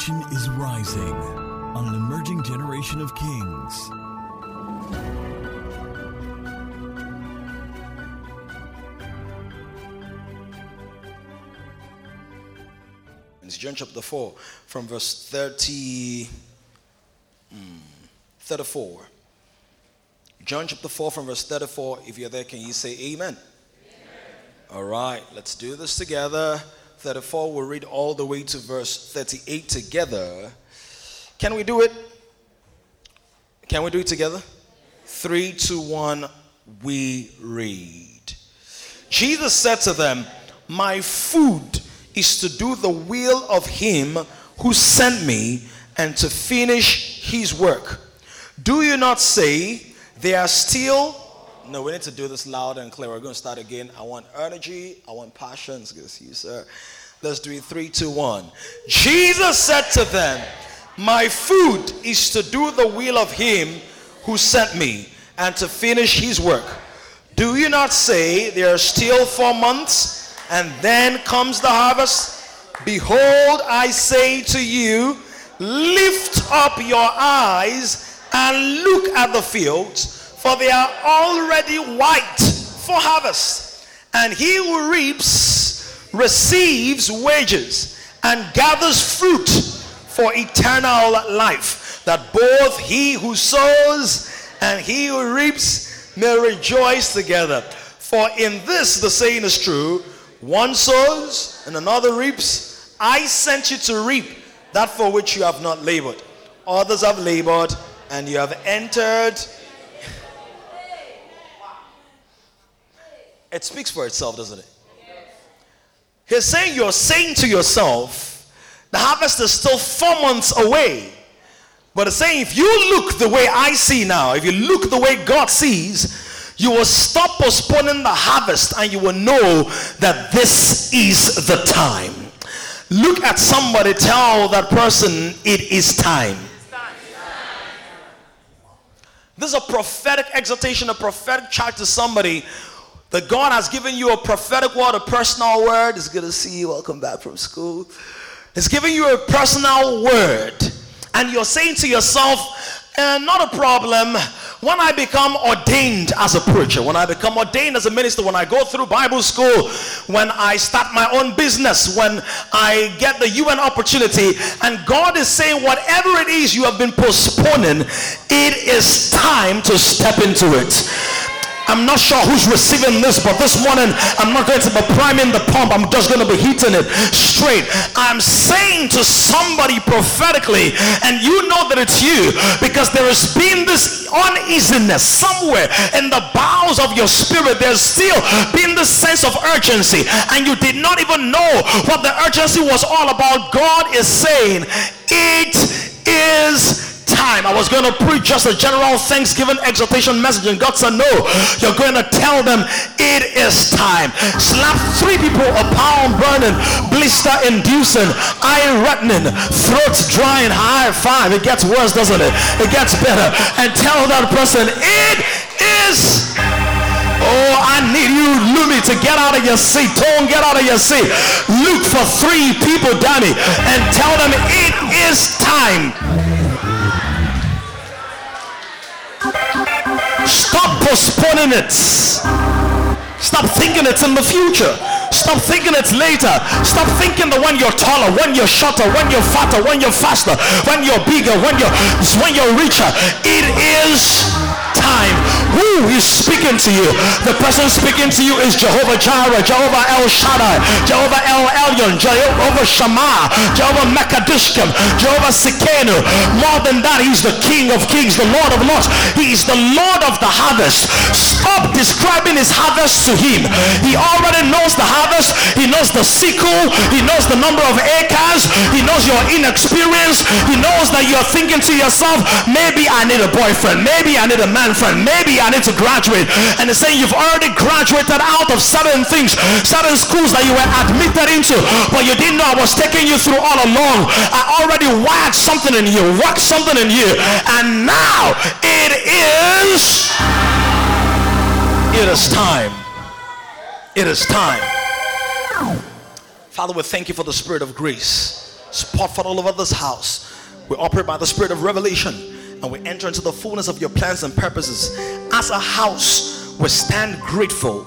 nation is rising on an emerging generation of kings. It's John chapter 4 from verse 30, hmm, 34. John chapter 4 from verse 34. If you're there, can you say amen? amen? All right, let's do this together. 34, we'll read all the way to verse 38 together. Can we do it? Can we do it together? Three, two, one, we read. Jesus said to them, My food is to do the will of him who sent me and to finish his work. Do you not say, There are still no, we need to do this loud and clear. We're going to start again. I want energy. I want passions. See you, sir. Let's do it. Three, two, one. Jesus said to them, My food is to do the will of him who sent me and to finish his work. Do you not say there are still four months and then comes the harvest? Behold, I say to you, lift up your eyes and look at the fields for they are already white for harvest. And he who reaps receives wages and gathers fruit for eternal life, that both he who sows and he who reaps may rejoice together. For in this the saying is true one sows and another reaps. I sent you to reap that for which you have not labored. Others have labored, and you have entered It speaks for itself, doesn't it? He's saying, You're saying to yourself, the harvest is still four months away. But it's saying, if you look the way I see now, if you look the way God sees, you will stop postponing the harvest and you will know that this is the time. Look at somebody, tell that person it is time. This is a prophetic exhortation, a prophetic charge to somebody that God has given you a prophetic word, a personal word. It's good to see you. Welcome back from school. It's giving you a personal word. And you're saying to yourself, eh, not a problem. When I become ordained as a preacher, when I become ordained as a minister, when I go through Bible school, when I start my own business, when I get the UN opportunity, and God is saying, whatever it is you have been postponing, it is time to step into it. I'm not sure who's receiving this, but this morning I'm not going to be priming the pump. I'm just going to be heating it straight. I'm saying to somebody prophetically, and you know that it's you because there has been this uneasiness somewhere in the bowels of your spirit. There's still been this sense of urgency, and you did not even know what the urgency was all about. God is saying, It is time. I was going to preach just a general Thanksgiving exhortation message, and God said, No, you're going to tell them it is time. Slap three people, a palm burning, blister inducing, eye reddening, throat drying, high five. It gets worse, doesn't it? It gets better. And tell that person, It is. Oh, I need you, Lumi, to get out of your seat. Don't get out of your seat. Look for three people, Danny, and tell them it is time. Stop postponing it. Stop thinking it's in the future. Stop thinking it's later. Stop thinking that when you're taller, when you're shorter, when you're fatter, when you're faster, when you're bigger, when you're when you're richer. It is time. Who is speaking to you? The person speaking to you is Jehovah Jireh, Jehovah El Shaddai, Jehovah El Elyon, Jehovah Shammah, Jehovah Mekadishkim, Jehovah Tsidkenu. More than that, he's the King of Kings, the Lord of Lords. He is the Lord of the harvest. Stop describing his harvest to him. He already knows the harvest. He knows the sickle. He knows the number of acres. He knows your inexperience. He knows that you're thinking to yourself, maybe I need a boyfriend. Maybe I need a man friend. Maybe I need to graduate. And he's saying you've already graduated out of certain things, certain schools that you were admitted into, but you didn't know I was taking you through all along. I already wired something in you, worked something in you, and now it is it is time. It is time. Father, we thank you for the spirit of grace. spot for all over this house. We operate by the spirit of revelation and we enter into the fullness of your plans and purposes. As a house, we stand grateful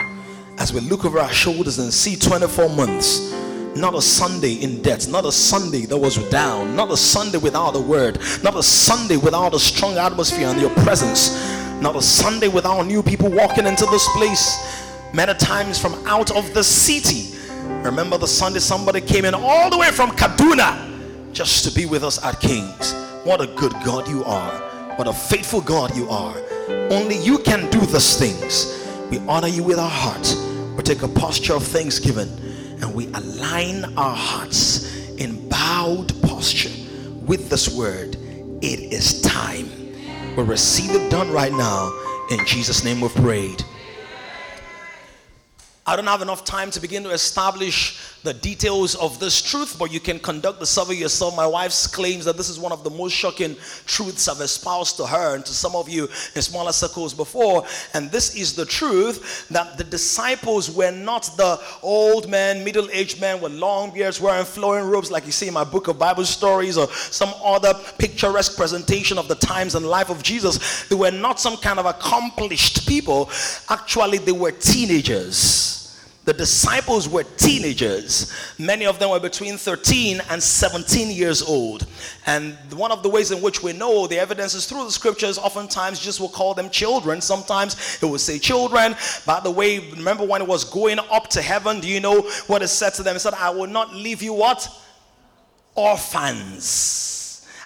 as we look over our shoulders and see 24 months. Not a Sunday in debt, not a Sunday that was down, not a Sunday without a word, not a Sunday without a strong atmosphere and your presence, not a Sunday without new people walking into this place. Many times from out of the city. Remember the Sunday somebody came in all the way from Kaduna just to be with us at King's. What a good God you are. What a faithful God you are. Only you can do these things. We honor you with our heart. We take a posture of thanksgiving and we align our hearts in bowed posture with this word. It is time. We receive it done right now. In Jesus' name we've prayed. I don't have enough time to begin to establish the details of this truth, but you can conduct the survey yourself. My wife claims that this is one of the most shocking truths I've espoused to her and to some of you in smaller circles before. And this is the truth that the disciples were not the old men, middle aged men with long beards wearing flowing robes, like you see in my book of Bible stories or some other picturesque presentation of the times and life of Jesus. They were not some kind of accomplished people. Actually, they were teenagers the disciples were teenagers. Many of them were between 13 and 17 years old. And one of the ways in which we know the evidence is through the scriptures, oftentimes just will call them children. Sometimes it will say children. By the way, remember when it was going up to heaven, do you know what it said to them? It said, I will not leave you what? Orphans.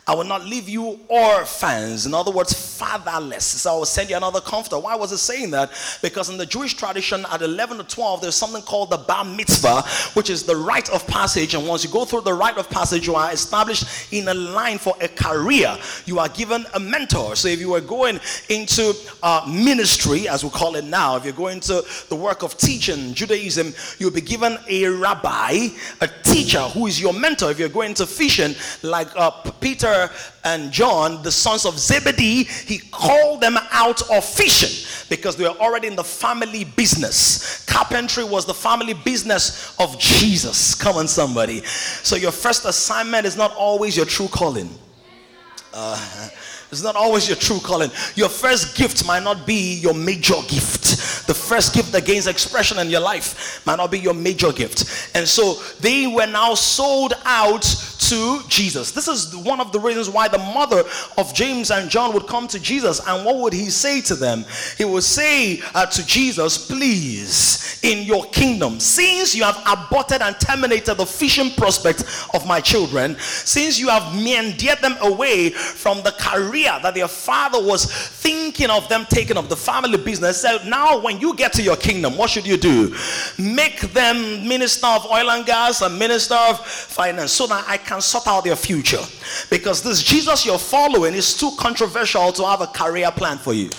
I will not leave you orphans. In other words, fatherless. So I will send you another comforter. Why was it saying that? Because in the Jewish tradition, at 11 to 12, there's something called the bar mitzvah, which is the rite of passage. And once you go through the rite of passage, you are established in a line for a career. You are given a mentor. So if you were going into uh, ministry, as we call it now, if you're going to the work of teaching Judaism, you'll be given a rabbi, a teacher who is your mentor. If you're going to fishing, like uh, Peter and John, the sons of Zebedee, he called them out of fishing because they were already in the family business. Carpentry was the family business of Jesus. Come on, somebody. So your first assignment is not always your true calling. Uh, it's not always your true calling. Your first gift might not be your major gift. The first gift that gains expression in your life might not be your major gift. And so they were now sold out to Jesus. This is one of the reasons why the mother of James and John would come to Jesus. And what would he say to them? He would say uh, to Jesus, Please, in your kingdom, since you have aborted and terminated the fishing prospect of my children, since you have meandered them away from the career that their father was thinking of them taking up, the family business, so now when you get to your kingdom, what should you do? Make them minister of oil and gas, a minister of finance, so that I can sort out their future. Because this Jesus you're following is too controversial to have a career plan for you.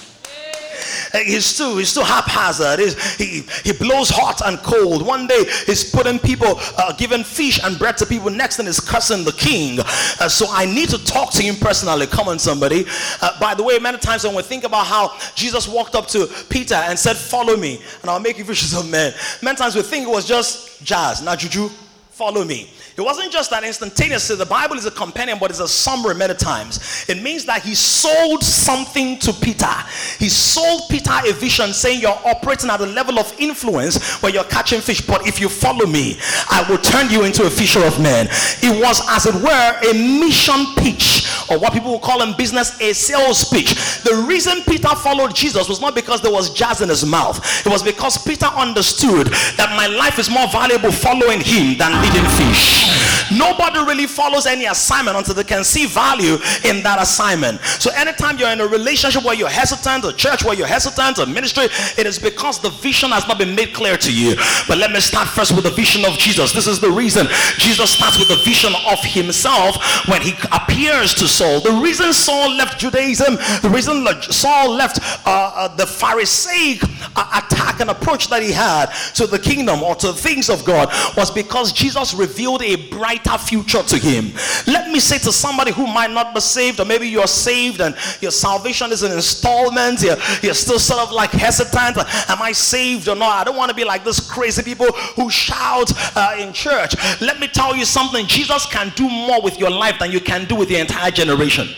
He's too, he's too haphazard. He's, he, he blows hot and cold. One day he's putting people, uh, giving fish and bread to people. Next thing is cursing the king. Uh, so I need to talk to him personally. Come on, somebody. Uh, by the way, many times when we think about how Jesus walked up to Peter and said, Follow me, and I'll make you fishers of men. Many times we think it was just jazz, not juju. Follow me. It wasn't just that instantaneously. The Bible is a companion, but it's a summary many times. It means that he sold something to Peter. He sold Peter a vision saying, You're operating at a level of influence where you're catching fish, but if you follow me, I will turn you into a fisher of men. It was, as it were, a mission pitch, or what people will call in business a sales pitch. The reason Peter followed Jesus was not because there was jazz in his mouth, it was because Peter understood that my life is more valuable following him than leading fish. Nobody really follows any assignment until they can see value in that assignment. So anytime you're in a relationship where you're hesitant, a church where you're hesitant, a ministry, it is because the vision has not been made clear to you. But let me start first with the vision of Jesus. This is the reason Jesus starts with the vision of himself when he appears to Saul. The reason Saul left Judaism, the reason Saul left uh, uh, the Pharisaic uh, attack and approach that he had to the kingdom or to things of God was because Jesus revealed a bright brighter future to him. Let me say to somebody who might not be saved, or maybe you're saved and your salvation is an installment, you're, you're still sort of like hesitant. Am I saved or not? I don't want to be like this crazy people who shout uh, in church. Let me tell you something Jesus can do more with your life than you can do with the entire generation.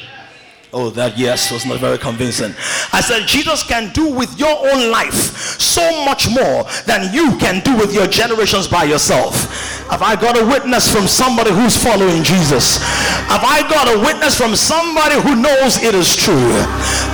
Oh, that yes was not very convincing. I said, Jesus can do with your own life so much more than you can do with your generations by yourself. Have I got a witness from somebody who's following Jesus? Have I got a witness from somebody who knows it is true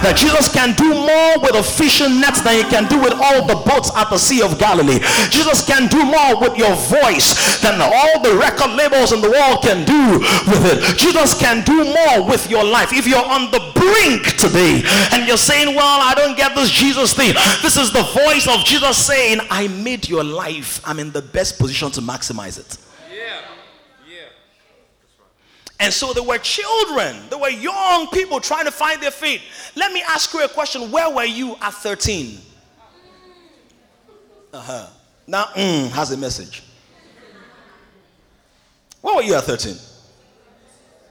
that Jesus can do more with a fishing net than he can do with all the boats at the Sea of Galilee? Jesus can do more with your voice than all the record labels in the world can do with it. Jesus can do more with your life. If you're on the brink today and you're saying, Well, I don't get this Jesus thing, this is the voice of Jesus saying, I made your life. I'm in the best position to maximize it. And so there were children, there were young people trying to find their feet. Let me ask you a question. Where were you at 13? Uh huh. Now, mm, has a message. Where were you at 13?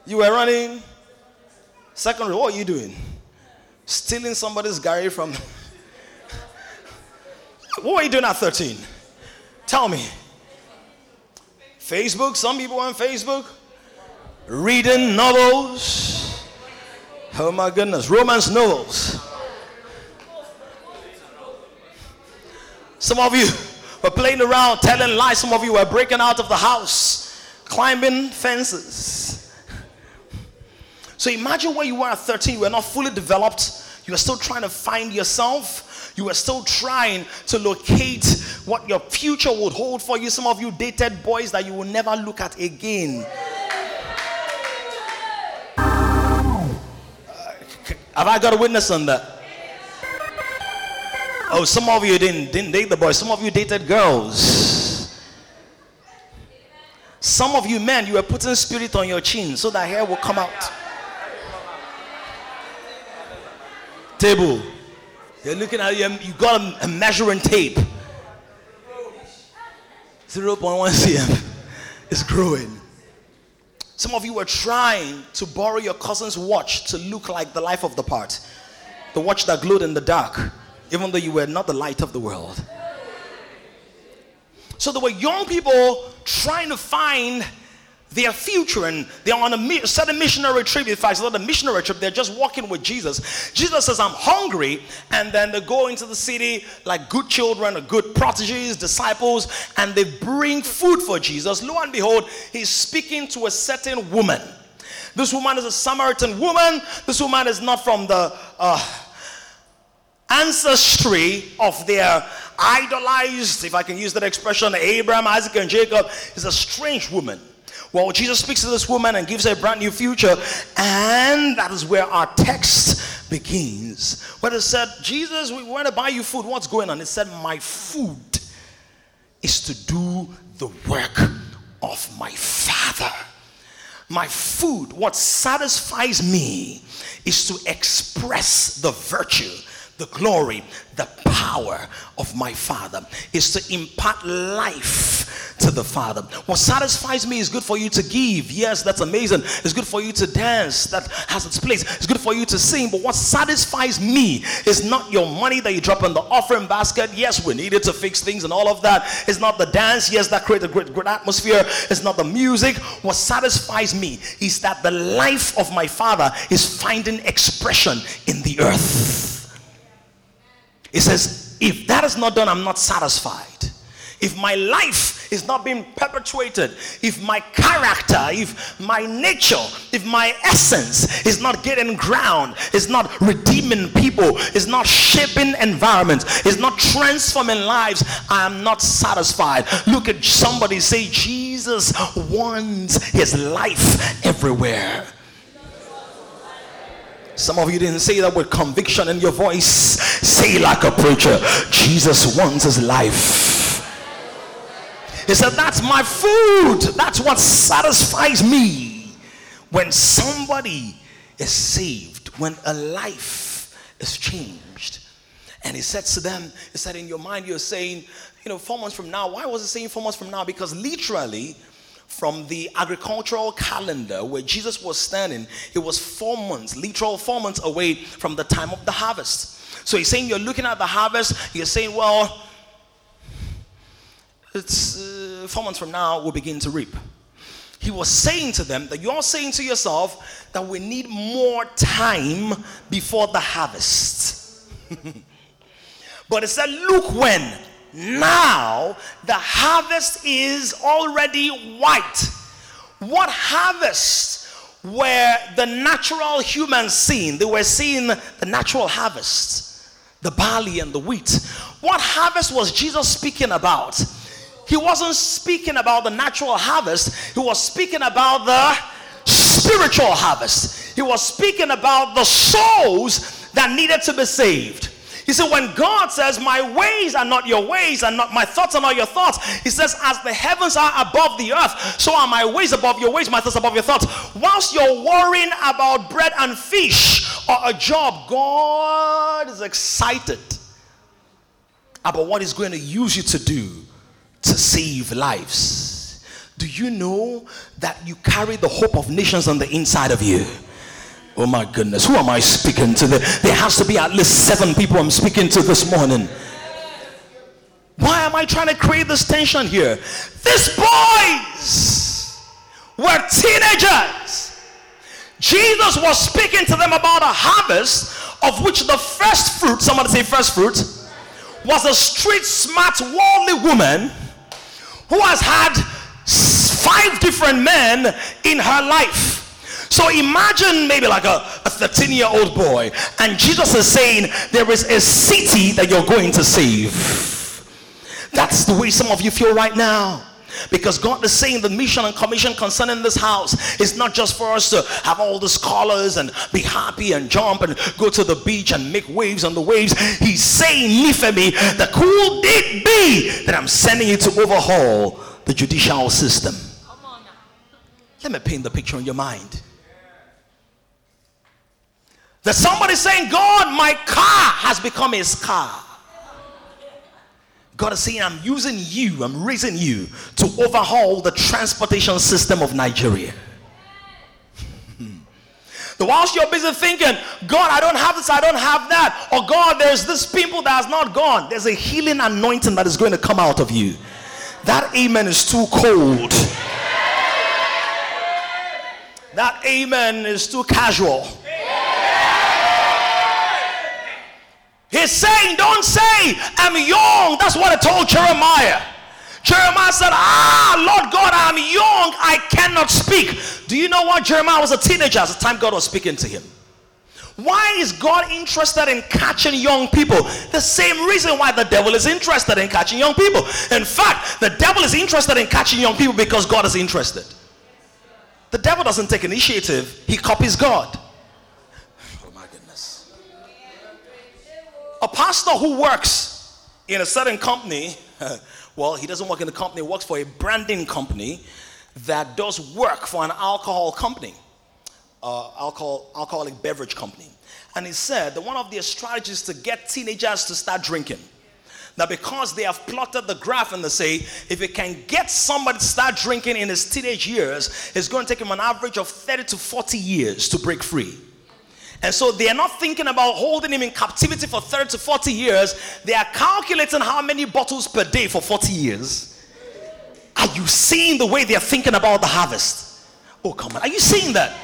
You were running secondary. What were you doing? Stealing somebody's Gary from. what were you doing at 13? Tell me. Facebook? Some people on Facebook? Reading novels. Oh my goodness, romance novels. Some of you were playing around, telling lies. Some of you were breaking out of the house, climbing fences. So imagine where you were at 13. You were not fully developed. You were still trying to find yourself. You were still trying to locate what your future would hold for you. Some of you dated boys that you will never look at again. Have I got a witness on that? Oh, some of you didn't, didn't date the boys. Some of you dated girls. Some of you men, you were putting spirit on your chin so that hair will come out. Table. You're looking at you, you got a, a measuring tape. 0.1 cm. It's growing. Some of you were trying to borrow your cousin's watch to look like the life of the part, the watch that glowed in the dark, even though you were not the light of the world. So there were young people trying to find their future and they're on a certain missionary trip. In fact, it's not a missionary trip, they're just walking with Jesus. Jesus says, I'm hungry. And then they go into the city like good children, or good proteges, disciples, and they bring food for Jesus. Lo and behold, he's speaking to a certain woman. This woman is a Samaritan woman. This woman is not from the uh, ancestry of their idolized, if I can use that expression, Abraham, Isaac, and Jacob. Is a strange woman. Well, Jesus speaks to this woman and gives her a brand new future. And that is where our text begins. Where it said, Jesus, we want to buy you food. What's going on? It said, My food is to do the work of my Father. My food, what satisfies me, is to express the virtue the glory, the power of my Father is to impart life to the Father. What satisfies me is good for you to give. Yes, that's amazing. It's good for you to dance. That has its place. It's good for you to sing. But what satisfies me is not your money that you drop in the offering basket. Yes, we need it to fix things and all of that. It's not the dance. Yes, that creates a great, great atmosphere. It's not the music. What satisfies me is that the life of my Father is finding expression in the earth. He says, if that is not done, I'm not satisfied. If my life is not being perpetuated, if my character, if my nature, if my essence is not getting ground, is not redeeming people, is not shaping environments, is not transforming lives, I am not satisfied. Look at somebody say, Jesus wants his life everywhere. Some of you didn't say that with conviction in your voice. Say like a preacher. Jesus wants his life. He said, That's my food. That's what satisfies me. When somebody is saved, when a life is changed. And he said to them, He said, In your mind, you're saying, you know, four months from now. Why was he saying four months from now? Because literally, from the agricultural calendar where Jesus was standing, it was four months, literal four months away from the time of the harvest. So he's saying, You're looking at the harvest, you're saying, Well, it's uh, four months from now, we'll begin to reap. He was saying to them that you're saying to yourself that we need more time before the harvest. but it said, Look when now the harvest is already white. What harvest were the natural humans seeing? They were seeing the natural harvest, the barley and the wheat. What harvest was Jesus speaking about? He wasn't speaking about the natural harvest, he was speaking about the spiritual harvest. He was speaking about the souls that needed to be saved. He said, when God says, My ways are not your ways, and not my thoughts are not your thoughts, he says, As the heavens are above the earth, so are my ways above your ways, my thoughts above your thoughts. Whilst you're worrying about bread and fish or a job, God is excited about what He's going to use you to do to save lives. Do you know that you carry the hope of nations on the inside of you? Oh my goodness, who am I speaking to? There has to be at least seven people I'm speaking to this morning. Why am I trying to create this tension here? These boys were teenagers. Jesus was speaking to them about a harvest of which the first fruit, somebody say first fruit, was a street smart worldly woman who has had five different men in her life. So imagine maybe like a, a 13 year old boy, and Jesus is saying, There is a city that you're going to save. That's the way some of you feel right now. Because God is saying the mission and commission concerning this house is not just for us to have all the scholars and be happy and jump and go to the beach and make waves on the waves. He's saying, Nifemi, the cool did be that I'm sending you to overhaul the judicial system. Let me paint the picture in your mind. That somebody saying, God, my car has become his car. God is saying, I'm using you, I'm raising you to overhaul the transportation system of Nigeria. Hmm. the whilst you're busy thinking, God, I don't have this, I don't have that, or God, there's this people that has not gone, there's a healing anointing that is going to come out of you. That amen is too cold. That amen is too casual. He's saying, Don't say, I'm young. That's what I told Jeremiah. Jeremiah said, Ah, Lord God, I'm young. I cannot speak. Do you know what? Jeremiah was a teenager at the time God was speaking to him. Why is God interested in catching young people? The same reason why the devil is interested in catching young people. In fact, the devil is interested in catching young people because God is interested. The devil doesn't take initiative, he copies God. A pastor who works in a certain company, well, he doesn't work in the company, he works for a branding company that does work for an alcohol company, uh, alcohol, alcoholic beverage company. And he said that one of their strategies to get teenagers to start drinking. Now, because they have plotted the graph and they say if it can get somebody to start drinking in his teenage years, it's going to take him an average of 30 to 40 years to break free. And so they are not thinking about holding him in captivity for 30 to 40 years. They are calculating how many bottles per day for 40 years. Are you seeing the way they are thinking about the harvest? Oh, come on. Are you seeing that?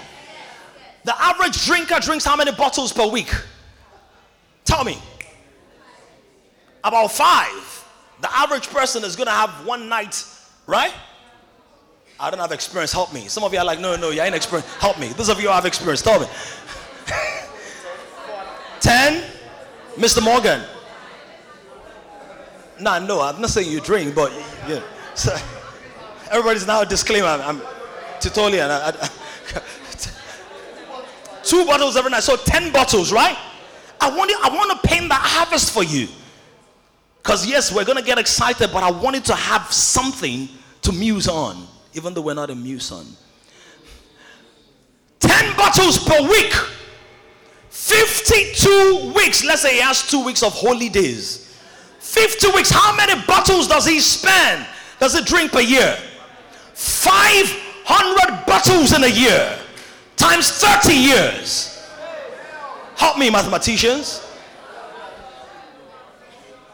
The average drinker drinks how many bottles per week? Tell me. About five. The average person is going to have one night, right? I don't have experience. Help me. Some of you are like, no, no, you ain't experienced. Help me. Those of you who have experience. Tell me. 10, Mr. Morgan. No, no, I'm not saying you drink, but yeah. So, everybody's now a disclaimer. I'm, I'm Tertullian. I, I, two bottles every night, so 10 bottles, right? I want, you, I want to paint the harvest for you. Because, yes, we're going to get excited, but I wanted to have something to muse on, even though we're not a muse on. 10 bottles per week. 52 weeks. Let's say he has two weeks of holy days. 50 weeks. How many bottles does he spend? Does he drink per year? 500 bottles in a year times 30 years. Help me, mathematicians.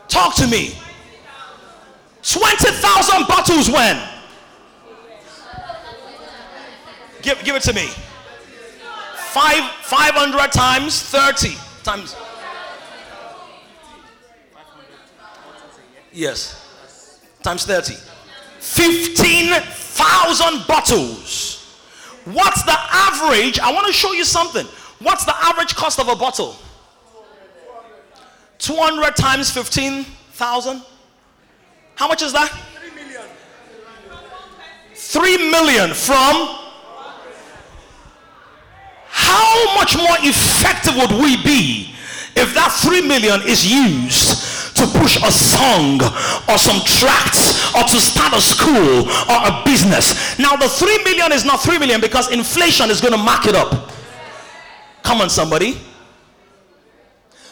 Talk to me. 20,000 bottles when? Give, give it to me. Five, 500 times 30 times. Yes. Times 30. 15,000 bottles. What's the average? I want to show you something. What's the average cost of a bottle? 200 times 15,000. How much is that? 3 million. 3 million from how much more effective would we be if that 3 million is used to push a song or some tracts or to start a school or a business. Now, the 3 million is not 3 million because inflation is going to mark it up. Come on, somebody.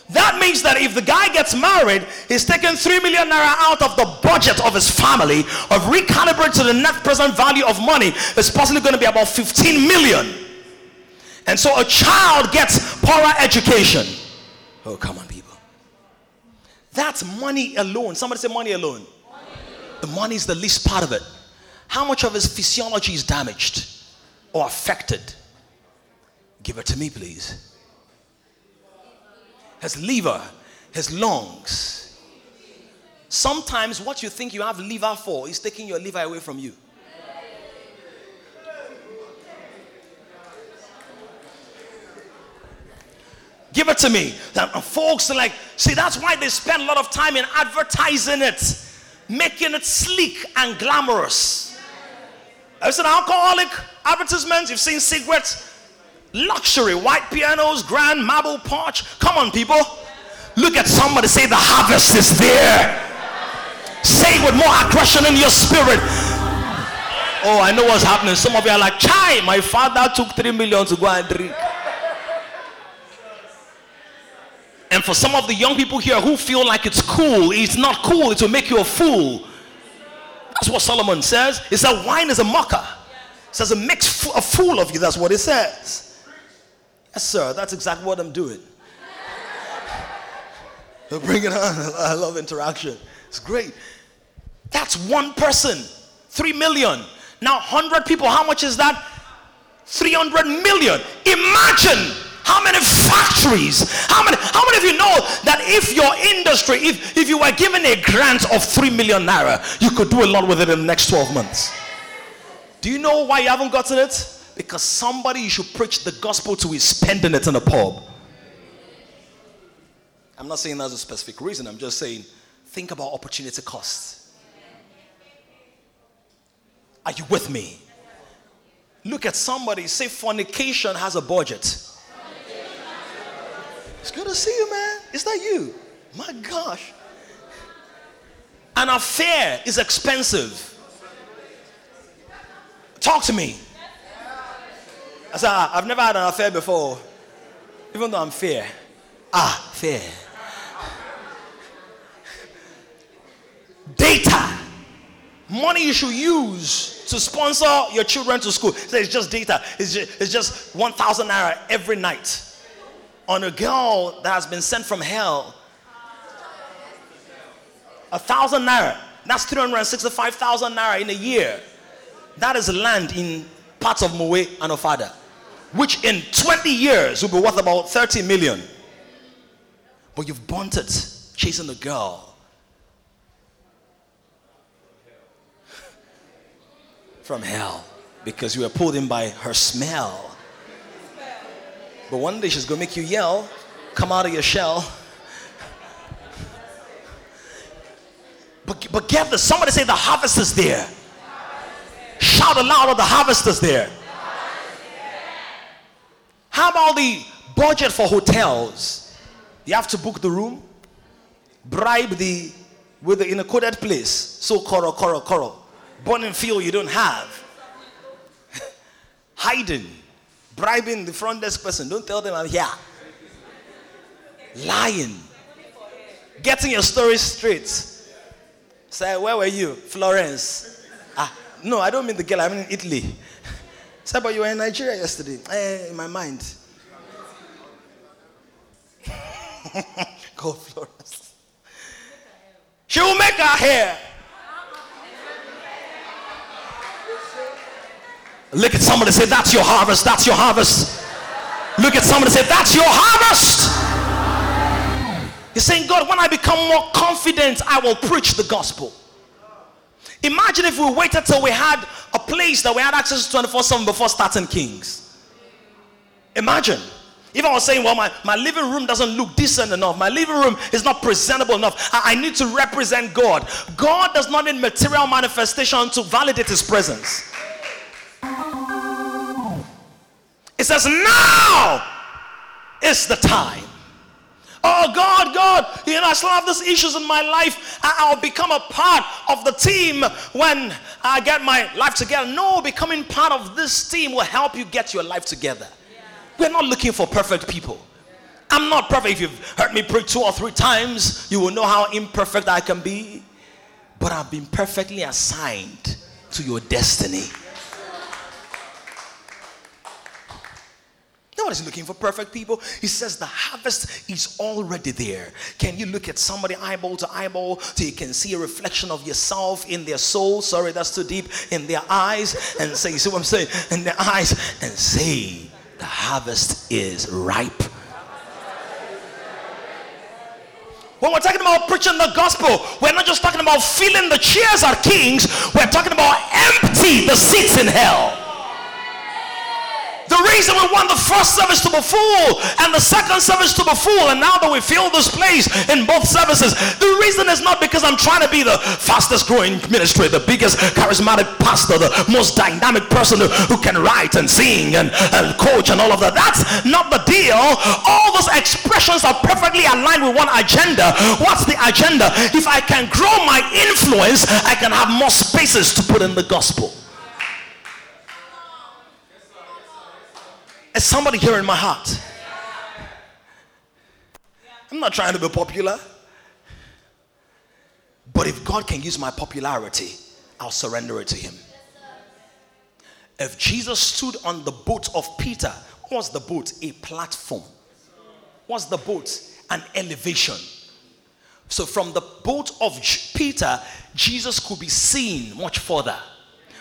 That means that if the guy gets married, he's taking 3 million naira out of the budget of his family, of recalibrate to the net present value of money, it's possibly going to be about 15 million. And so a child gets poorer education. Oh, come on, people. That's money alone. Somebody say money alone. money. The money is the least part of it. How much of his physiology is damaged or affected? Give it to me, please. His liver, his lungs. Sometimes what you think you have liver for is taking your liver away from you. Give it to me. And uh, folks are like, see, that's why they spend a lot of time in advertising it, making it sleek and glamorous. I've seen alcoholic advertisements, you've seen cigarettes, luxury, white pianos, grand marble porch. Come on, people. Look at somebody say, The harvest is there. Say it with more aggression in your spirit. Oh, I know what's happening. Some of you are like, Chai, my father took three million to go and drink. And for some of the young people here who feel like it's cool, it's not cool, it will make you a fool. That's what Solomon says. He said, wine is a mocker. It says it makes a fool of you. That's what it says. Yes, sir. That's exactly what I'm doing. Bring it on. I love interaction. It's great. That's one person. Three million. Now, 100 people. How much is that? 300 million. Imagine how many factories? How many, how many of you know that if your industry, if, if you were given a grant of 3 million naira, you could do a lot with it in the next 12 months? Do you know why you haven't gotten it? Because somebody you should preach the gospel to is spending it in a pub. I'm not saying that's a specific reason, I'm just saying think about opportunity costs. Are you with me? Look at somebody, say fornication has a budget. It's good to see you, man. Is that you? My gosh. An affair is expensive. Talk to me. I said, ah, I've never had an affair before, even though I'm fair. Ah, fair. Data. Money you should use to sponsor your children to school. So it's just data. It's just, it's just 1,000 naira every night on a girl that has been sent from hell. A thousand naira. That's 365,000 naira in a year. That is land in parts of Mowe and Ofada, which in 20 years will be worth about 30 million. But you've burnt it chasing the girl. From hell because you were pulled in by her smell. But one day she's going to make you yell, come out of your shell. But, but get this somebody say the harvest is there. Shout aloud, the harvest is there. How about the budget for hotels? You have to book the room, bribe the with the in a coded place. So coral, coral, coral. Burning fuel you don't have. Hiding bribing the front desk person. Don't tell them I'm here. Lying. Getting your story straight. Say, where were you? Florence. Ah, No, I don't mean the girl, I mean Italy. Say, but you were in Nigeria yesterday. Eh, in my mind. Go, Florence. She will make her hair. Look at somebody say, That's your harvest. That's your harvest. Look at somebody say, That's your harvest. He's saying, God, when I become more confident, I will preach the gospel. Imagine if we waited till we had a place that we had access to 24 7 before starting Kings. Imagine. If I was saying, well, my, my living room doesn't look decent enough, my living room is not presentable enough, I, I need to represent God. God does not need material manifestation to validate his presence. It says, now is the time. Oh, God, God, you know, I still have these issues in my life. I, will become a part of the team when I get my life together. No, becoming part of this team will help you get your life together. Yeah. We're not looking for perfect people. I'm not perfect. If you've heard me pray two or three times, you will know how imperfect I can be. But I've been perfectly assigned to your destiny. Nobody's looking for perfect people. He says the harvest is already there. Can you look at somebody eyeball to eyeball so you can see a reflection of yourself in their soul? Sorry, that's too deep. In their eyes and say, you see what I'm saying? In their eyes and say, the harvest is ripe. When we're talking about preaching the gospel, we're not just talking about filling the chairs at kings, we're talking about empty the seats in hell. The reason we want the first service to be full and the second service to be full, and now that we fill this place in both services, the reason is not because I'm trying to be the fastest growing ministry, the biggest charismatic pastor, the most dynamic person who, can write and sing and, and coach and all of that. That's not the deal. All those expressions are perfectly aligned with one agenda. What's the agenda? If I can grow my influence, I can have more spaces to put in the gospel. Is somebody here in my heart? I'm not trying to be popular. But if God can use my popularity, I'll surrender it to Him. If Jesus stood on the boat of Peter, what's the boat? A platform. What's the boat? An elevation. So from the boat of Peter, Jesus could be seen much further.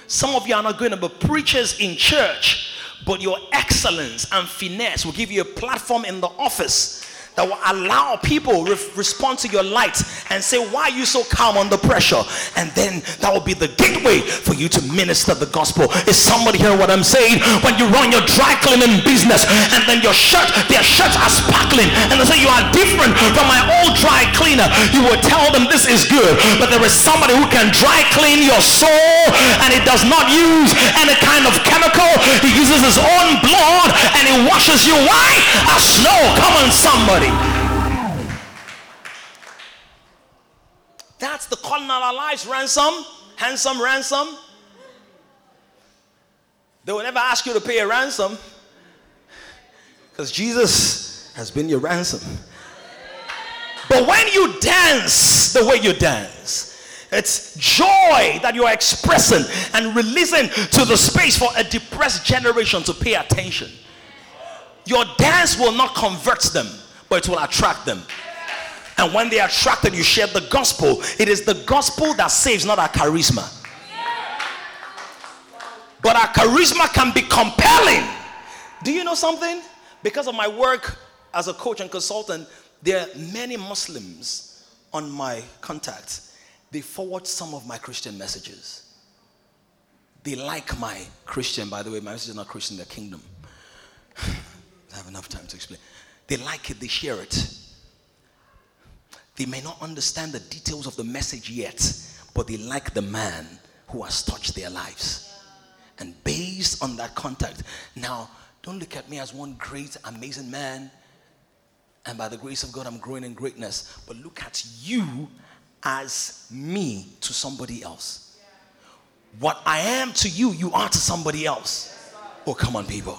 Some of you are not going to be preachers in church but your excellence and finesse will give you a platform in the office that will allow people re- respond to your light and say why are you so calm under pressure? And then that will be the gateway for you to minister the gospel. Is somebody hearing what i'm saying? When you run your dry cleaning business and then your shirt their shirts are sparkling and they say you are different from my old dry cleaner. You will tell them this is good but there is somebody who can dry clean your soul and it does not use any kind of chemical. He uses his own blood and he washes you white as snow. Come on somebody that's the calling of our lives ransom, handsome ransom. They will never ask you to pay a ransom because Jesus has been your ransom. But when you dance the way you dance, it's joy that you are expressing and releasing to the space for a depressed generation to pay attention. Your dance will not convert them, but it will attract them. And when they are attracted, you share the gospel. It is the gospel that saves, not our charisma. But our charisma can be compelling. Do you know something? Because of my work as a coach and consultant, there are many Muslims on my contacts. They forward some of my Christian messages. They like my Christian, by the way, my message is not Christian, they're kingdom. I have enough time to explain. They like it, they share it. They may not understand the details of the message yet, but they like the man who has touched their lives. And based on that contact, now don't look at me as one great, amazing man, and by the grace of God, I'm growing in greatness, but look at you as me to somebody else. What I am to you, you are to somebody else. Oh, come on, people.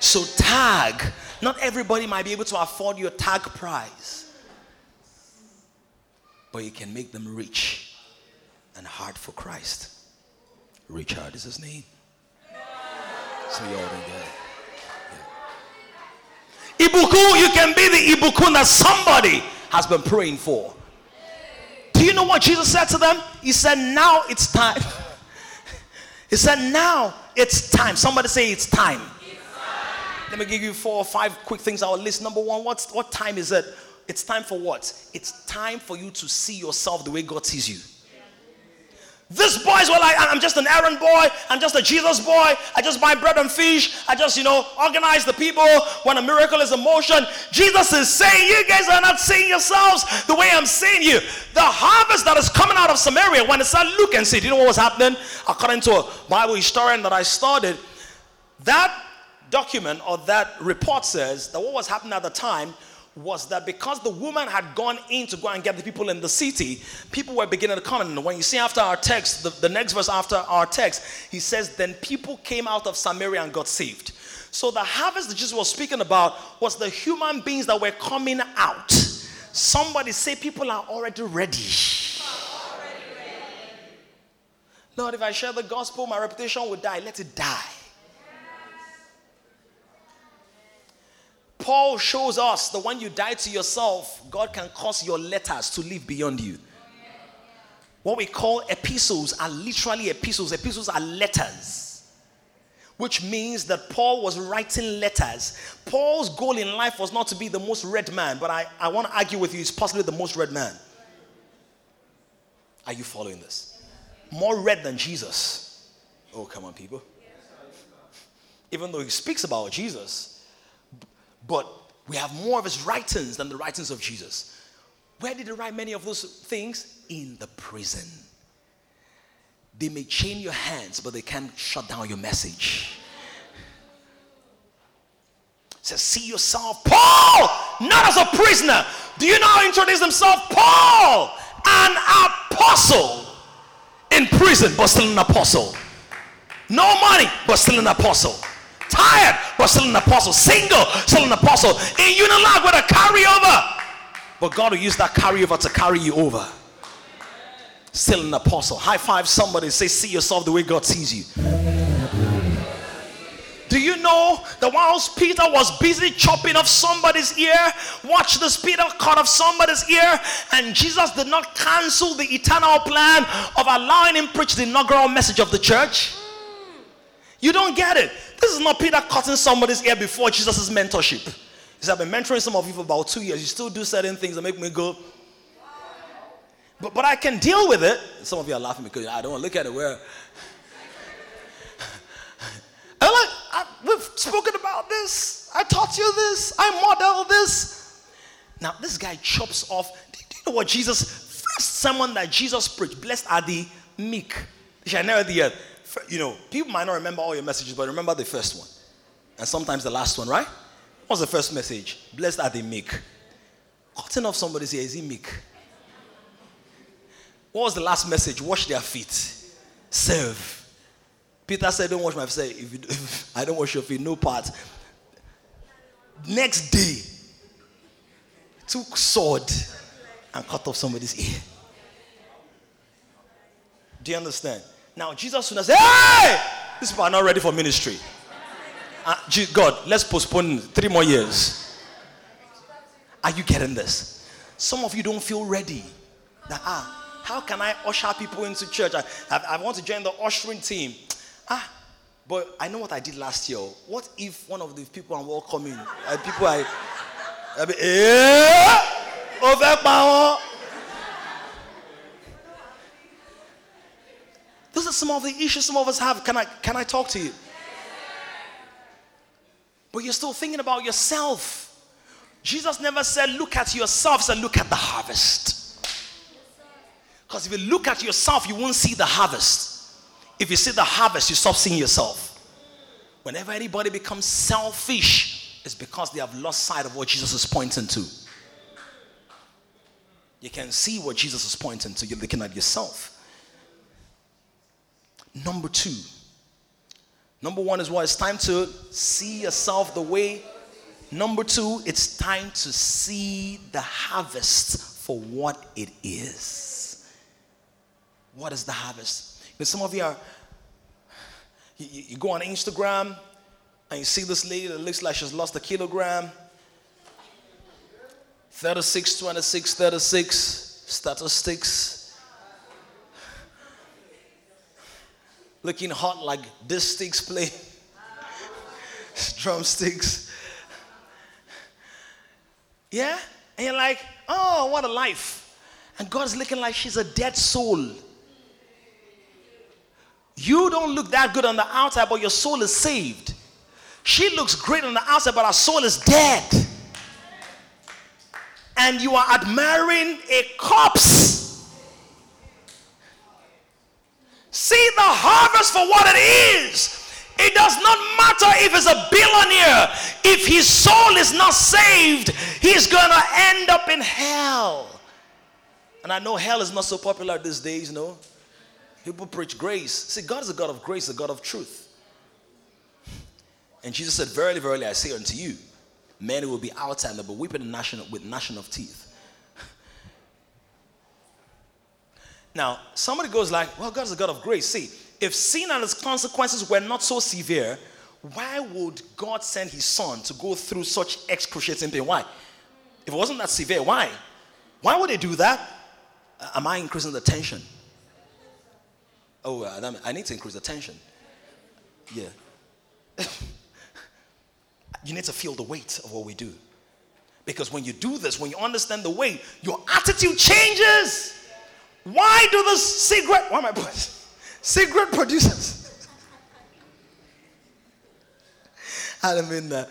So, tag. Not everybody might be able to afford your tag price, but you can make them rich and hard for Christ. Richard is his name. So y'all get it. Ibuku, you can be the Ibukun that somebody has been praying for. Do you know what Jesus said to them? He said, Now it's time. he said, Now it's time. Somebody say it's time. It's. Let me give you four or five quick things I will list. Number one, what's, what time is it? It's time for what? It's time for you to see yourself the way God sees you. These boys were like, I'm just an errand boy. I'm just a Jesus boy. I just buy bread and fish. I just, you know, organize the people when a miracle is in motion. Jesus is saying, You guys are not seeing yourselves the way I'm seeing you. The harvest that is coming out of Samaria, when it said, Look and see, do you know what was happening? According to a Bible historian that I studied, that document or that report says that what was happening at the time was that because the woman had gone in to go and get the people in the city, people were beginning to come. And when you see after our text, the, the next verse after our text, he says, Then people came out of Samaria and got saved. So the harvest that Jesus was speaking about was the human beings that were coming out. Somebody say, People are already ready. Lord, if I share the gospel, my reputation will die. Let it die. Paul shows us that when you die to yourself, God can cause your letters to live beyond you. What we call epistles are literally epistles. Epistles are letters, which means that Paul was writing letters. Paul's goal in life was not to be the most read man, but I, I want to argue with you, he's possibly the most read man. Are you following this? More read than Jesus. Oh, come on, people. Even though he speaks about Jesus, but we have more of his writings than the writings of Jesus. Where did he write many of those things? In the prison. They may chain your hands, but they can't shut down your message. Says, see yourself, Paul, not as a prisoner. Do you he introduced himself? Paul, an apostle in prison, but still an apostle. No money, but still an apostle tired, but still an apostle. Single, still an apostle. In Unilag with a carryover. But God will use that carryover to carry you over. Still an apostle. High five somebody. Say, see yourself the way God sees you. Do you know that whilst Peter was busy chopping off somebody's ear, watch this Peter cut off somebody's ear, and Jesus did not cancel the eternal plan of allowing him preach the inaugural message of the church? You don't get it. This is not Peter cutting somebody's ear before Jesus' mentorship. He said, I've been mentoring some of you for about two years. You still do certain things that make me go. But, but I can deal with it. Some of you are laughing because I don't want to look at it where. I'm like, I, we've spoken about this. I taught you this. I modeled this. Now, this guy chops off. Do you know what Jesus, first sermon that Jesus preached, blessed are the meek. Shall never the earth you know, people might not remember all your messages, but remember the first one. And sometimes the last one, right? What's the first message? Blessed are the meek. Cutting off somebody's ear, is he meek? What was the last message? Wash their feet. Serve. Peter said, Don't wash my feet. If, you, if I don't wash your feet, no part. Next day, took sword and cut off somebody's ear. Do you understand? Now, Jesus soon say, Hey, these people are not ready for ministry. Uh, God, let's postpone three more years. Are you getting this? Some of you don't feel ready. That, ah, how can I usher people into church? I, I, I want to join the ushering team. Ah, but I know what I did last year. What if one of the people I'm welcoming, uh, people I, I be, eh, over power. Those are some of the issues some of us have. Can I, can I talk to you? But you're still thinking about yourself. Jesus never said, Look at yourselves said, Look at the harvest. Because if you look at yourself, you won't see the harvest. If you see the harvest, you stop seeing yourself. Whenever anybody becomes selfish, it's because they have lost sight of what Jesus is pointing to. You can see what Jesus is pointing to, you're looking at yourself. Number two. Number one is what? It's time to see yourself the way. Number two, it's time to see the harvest for what it is. What is the harvest? Because some of you are You, you go on Instagram and you see this lady that looks like she's lost a kilogram. 36, 26, 36, statistics. Looking hot like this sticks play. Drumsticks. Yeah? And you're like, oh, what a life. And God's looking like she's a dead soul. You don't look that good on the outside, but your soul is saved. She looks great on the outside, but her soul is dead. And you are admiring a corpse. See the harvest for what it is. It does not matter if he's a billionaire. If his soul is not saved, he's going to end up in hell. And I know hell is not so popular these days, no? People preach grace. See, God is a God of grace, a God of truth. And Jesus said, Verily, verily, I say unto you, many will be outside, but weeping gnashing, with gnashing of teeth. Now, somebody goes like, well, God is a God of grace. See, if sin and its consequences were not so severe, why would God send his son to go through such excruciating pain? Why? If it wasn't that severe, why? Why would he do that? Am I increasing the tension? Oh, uh, I need to increase the tension. Yeah. you need to feel the weight of what we do. Because when you do this, when you understand the weight, your attitude changes. Why do the cigarette, why am I putting? Cigarette producers. I mean, uh,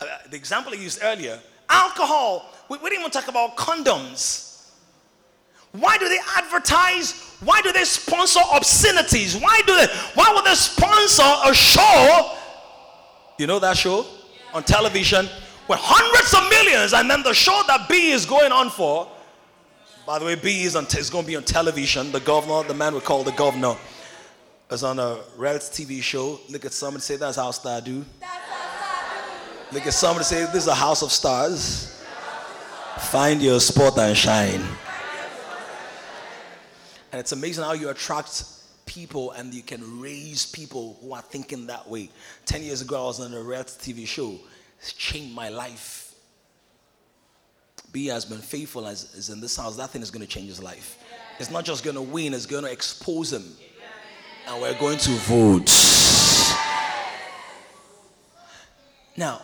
uh, the example I used earlier, alcohol. We, we didn't even talk about condoms. Why do they advertise? Why do they sponsor obscenities? Why do they? Why would they sponsor a show? You know that show on television with hundreds of millions, and then the show that B is going on for. By the way, B is, on, is going to be on television. The governor, the man we call the governor is on a reality TV show. Look at somebody say, That's how star do. Look at somebody say, This is a house of stars. Find your spot and shine. And it's amazing how you attract people and you can raise people who are thinking that way. 10 years ago, I was on a reality TV show. It's changed my life. B has been faithful as is in this house. That thing is going to change his life. It's not just going to win, it's going to expose him and we're going to vote. Now,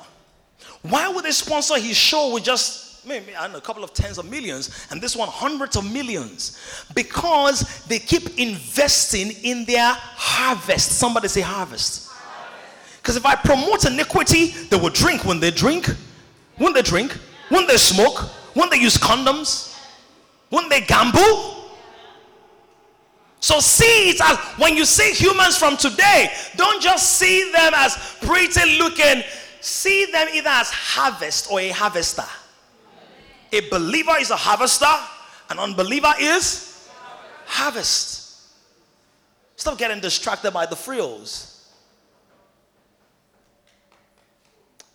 why would they sponsor his show with just maybe I know, a couple of tens of millions and this one hundreds of millions? Because they keep investing in their harvest. Somebody say harvest. Because if I promote iniquity, they will drink when they drink, when they drink, when they smoke, when they use condoms, when they gamble. So see it as when you see humans from today, don't just see them as pretty looking, see them either as harvest or a harvester. A believer is a harvester, an unbeliever is harvest. Stop getting distracted by the frills.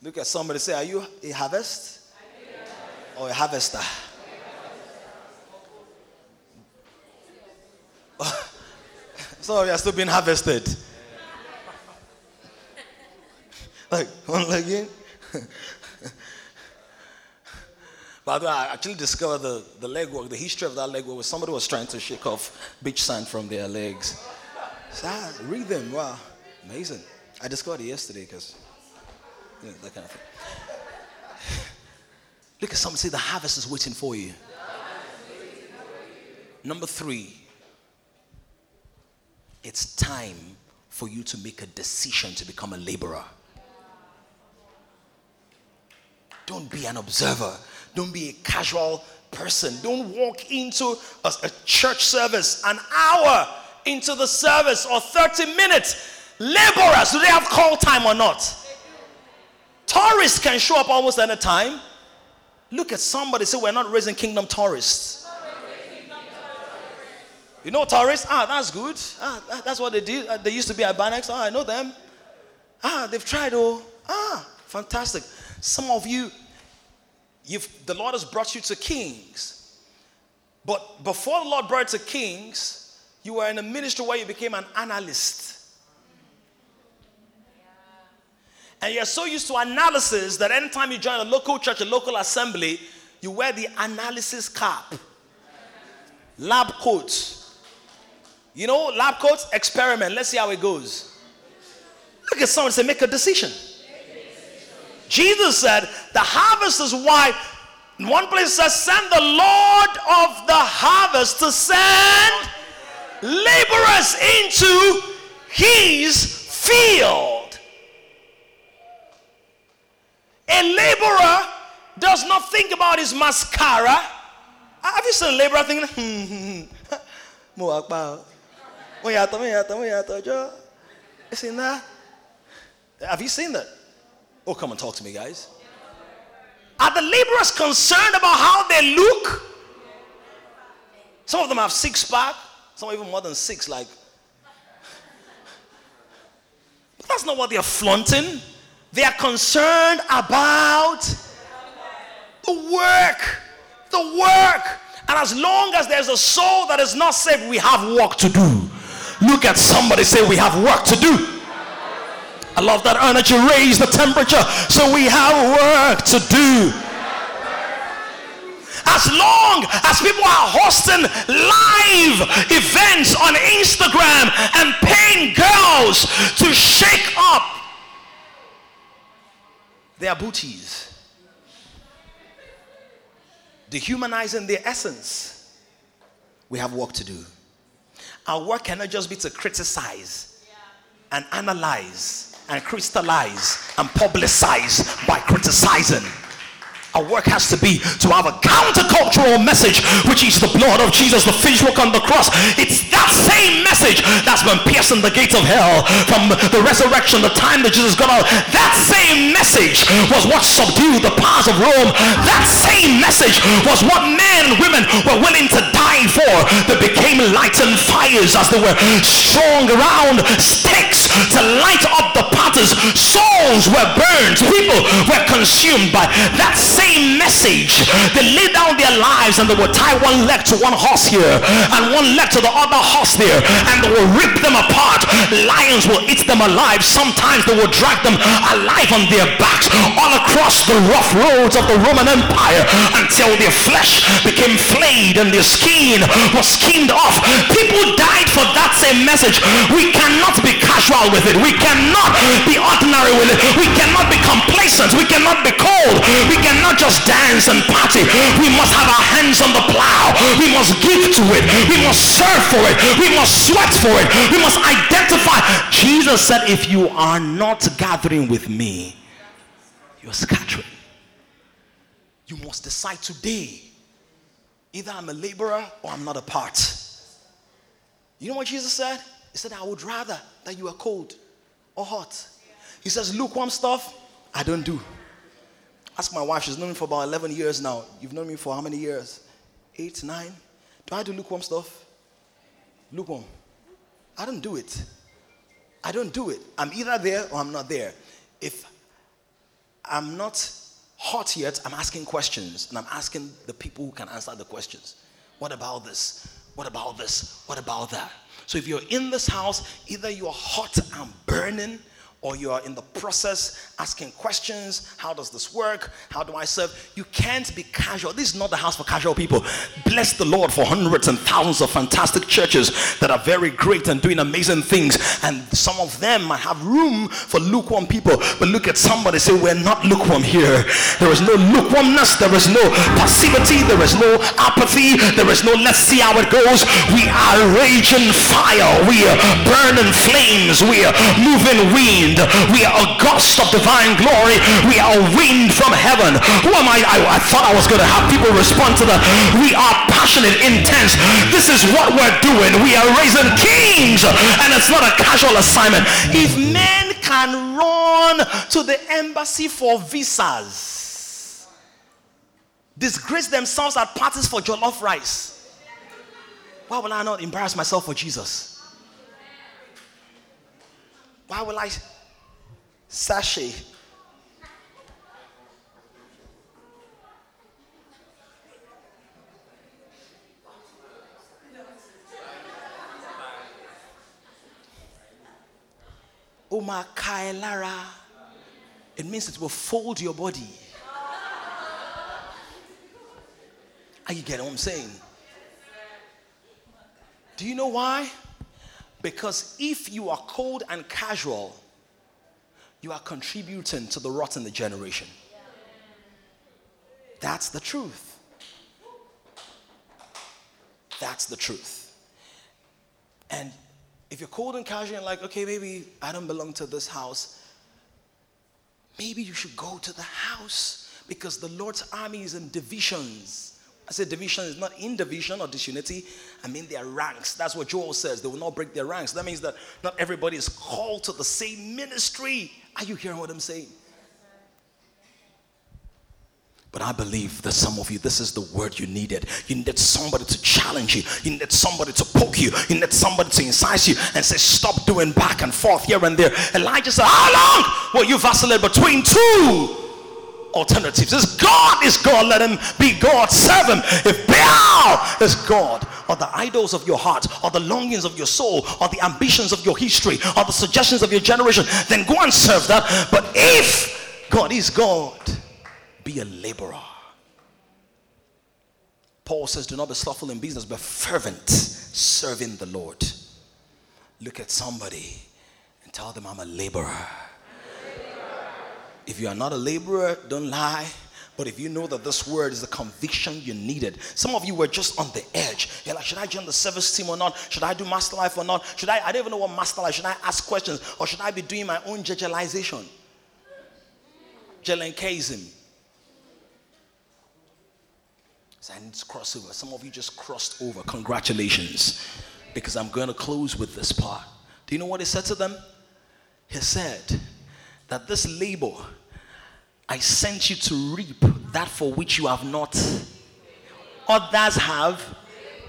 Look at somebody say, Are you a harvest or a harvester? so we are still being harvested. like, one leg in. but I actually discovered the, the leg work, the history of that leg work was somebody was trying to shake off beach sand from their legs. So I read them. Wow, amazing. I discovered it yesterday because, you know, that kind of thing. Look at someone say the harvest is waiting for you. Number three, it's time for you to make a decision to become a laborer. Don't be an observer. Don't be a casual person. Don't walk into a, a, church service an hour into the service or 30 minutes. Laborers, do they have call time or not? Tourists can show up almost any time. Look at somebody say, We're not raising kingdom tourists. You know tourists? Ah, that's good. Ah, that's what they did. Ah, they used to be at Banex. Ah, I know them. Ah, they've tried. Oh, ah, fantastic. Some of you, you've the Lord has brought you to kings, but before the Lord brought you to kings, you were in a ministry where you became an analyst. And you're so used to analysis that anytime you join a local church, a local assembly, you wear the analysis cap, lab coat. You know, lab coats, experiment. Let's see how it goes. Look at someone say, make a decision. Jesus said, the harvest is wide. One place says, send the Lord of the harvest to send laborers into his field. A laborer does not think about his mascara. Have you seen a laborer thinking, hmm, Isn't that? Have you seen that? Oh, come and talk to me, guys. Are the laborers concerned about how they look? Some of them have six pack, some even more than six, like. But that's not what they're flaunting. They are concerned about the work. The work. And as long as there's a soul that is not saved, we have work to do. Look at somebody say, We have work to do. I love that energy. Raise the temperature. So we have work to do. As long as people are hosting live events on Instagram and paying girls to shake up their booties, dehumanizing their essence, we have work to do. Our work cannot just be to criticize and analyze and crystallize and publicize by criticizing. Our work has to be to have a countercultural message, which is the blood of Jesus, the finished work on the cross. It's that same message that's been piercing the gates of hell from the resurrection, the time that Jesus got out. That same message was what subdued the powers of Rome. That same message was what men and women were willing to die for. They became lightened fires as they were strung around sticks to light up the potters. Souls were burned. People were consumed by that same message. They laid down their lives and they will tie one leg to one horse here and one leg to the other horse there and they will rip them apart. Lions will eat them alive. Sometimes they will drag them alive on their backs all across the rough roads of the Roman Empire until their flesh became flayed and their skin was skinned off. People died for that same message. We cannot be casual with it. We cannot be ordinary with it. We cannot be complacent. We cannot be cold. We cannot just dance and party. We must have our hands on the plow. We must give to it. We must serve for it. We must sweat for it. We must identify. Jesus said, if you are not gathering with me, you're scattering. You must decide today. Either I'm a laborer or I'm not a part. You know what Jesus said? He said, I would rather that you are cold or hot. He says, lukewarm stuff, I don't do. Ask my wife, she's known me for about 11 years now. You've known me for how many years? Eight, nine? Do I do lukewarm stuff? Lukewarm. I don't do it. I don't do it. I'm either there or I'm not there. If I'm not hot yet, I'm asking questions and I'm asking the people who can answer the questions. What about this? What about this? What about that? So if you're in this house, either you're hot and burning or you are in the process asking questions how does this work? How do i serve? You can't be casual. This is not the house for casual people. Bless the lord for hundreds and thousands of fantastic churches that are very great and doing amazing things. And some of them might have room for lukewarm people. But look at somebody say we're not lukewarm here. There is no lukewarmness. There is no passivity. There is no apathy. There is no let's see how it goes. We are raging fire. We are burning flames. We are moving wind We are a gust of divine glory. We are a wind from heaven. Who am I? I, I thought I was going to have people respond to that. We are passionate, intense. This is what we're doing. We are raising kings. And it's not a casual assignment. If men can run to the embassy for visas, disgrace themselves at parties for jollof rice, why will I not embarrass myself for Jesus? Why will I sachet. Uma Kailara It means it will fold your body. Are you getting what I'm saying? Do you know why? Because if you are cold and casual, you are contributing to the rot in the generation. That's the truth. That's the truth. And if you're cold and casual and like, okay, maybe I don't belong to this house, maybe you should go to the house because the Lord's army is in divisions. I said division is not in division or disunity. I mean their ranks. That's what Joel says. They will not break their ranks. That means that not everybody is called to the same ministry. Are you hearing what I'm saying? But I believe that some of you, this is the word you needed. You needed somebody to challenge you. You needed somebody to poke you. You needed somebody to incise you and say, Stop doing back and forth here and there. Elijah said, How long will you vacillate between two alternatives? This God is God. Let him be God. Serve him. If Baal is God, or the idols of your heart, or the longings of your soul, or the ambitions of your history, or the suggestions of your generation, then go and serve that. But if God is God, be a laborer. Paul says, Do not be slothful in business, but fervent, serving the Lord. Look at somebody and tell them, I'm a laborer. If you are not a laborer, don't lie. But if you know that this word is the conviction you needed, some of you were just on the edge. You're like, should I join the service team or not? Should I do master life or not? Should I? I don't even know what master life. Should I ask questions or should I be doing my own jejalization? Jelenkism. So I need to cross over. Some of you just crossed over. Congratulations. Because I'm going to close with this part. Do you know what he said to them? He said that this labor, I sent you to reap that for which you have not. Others have,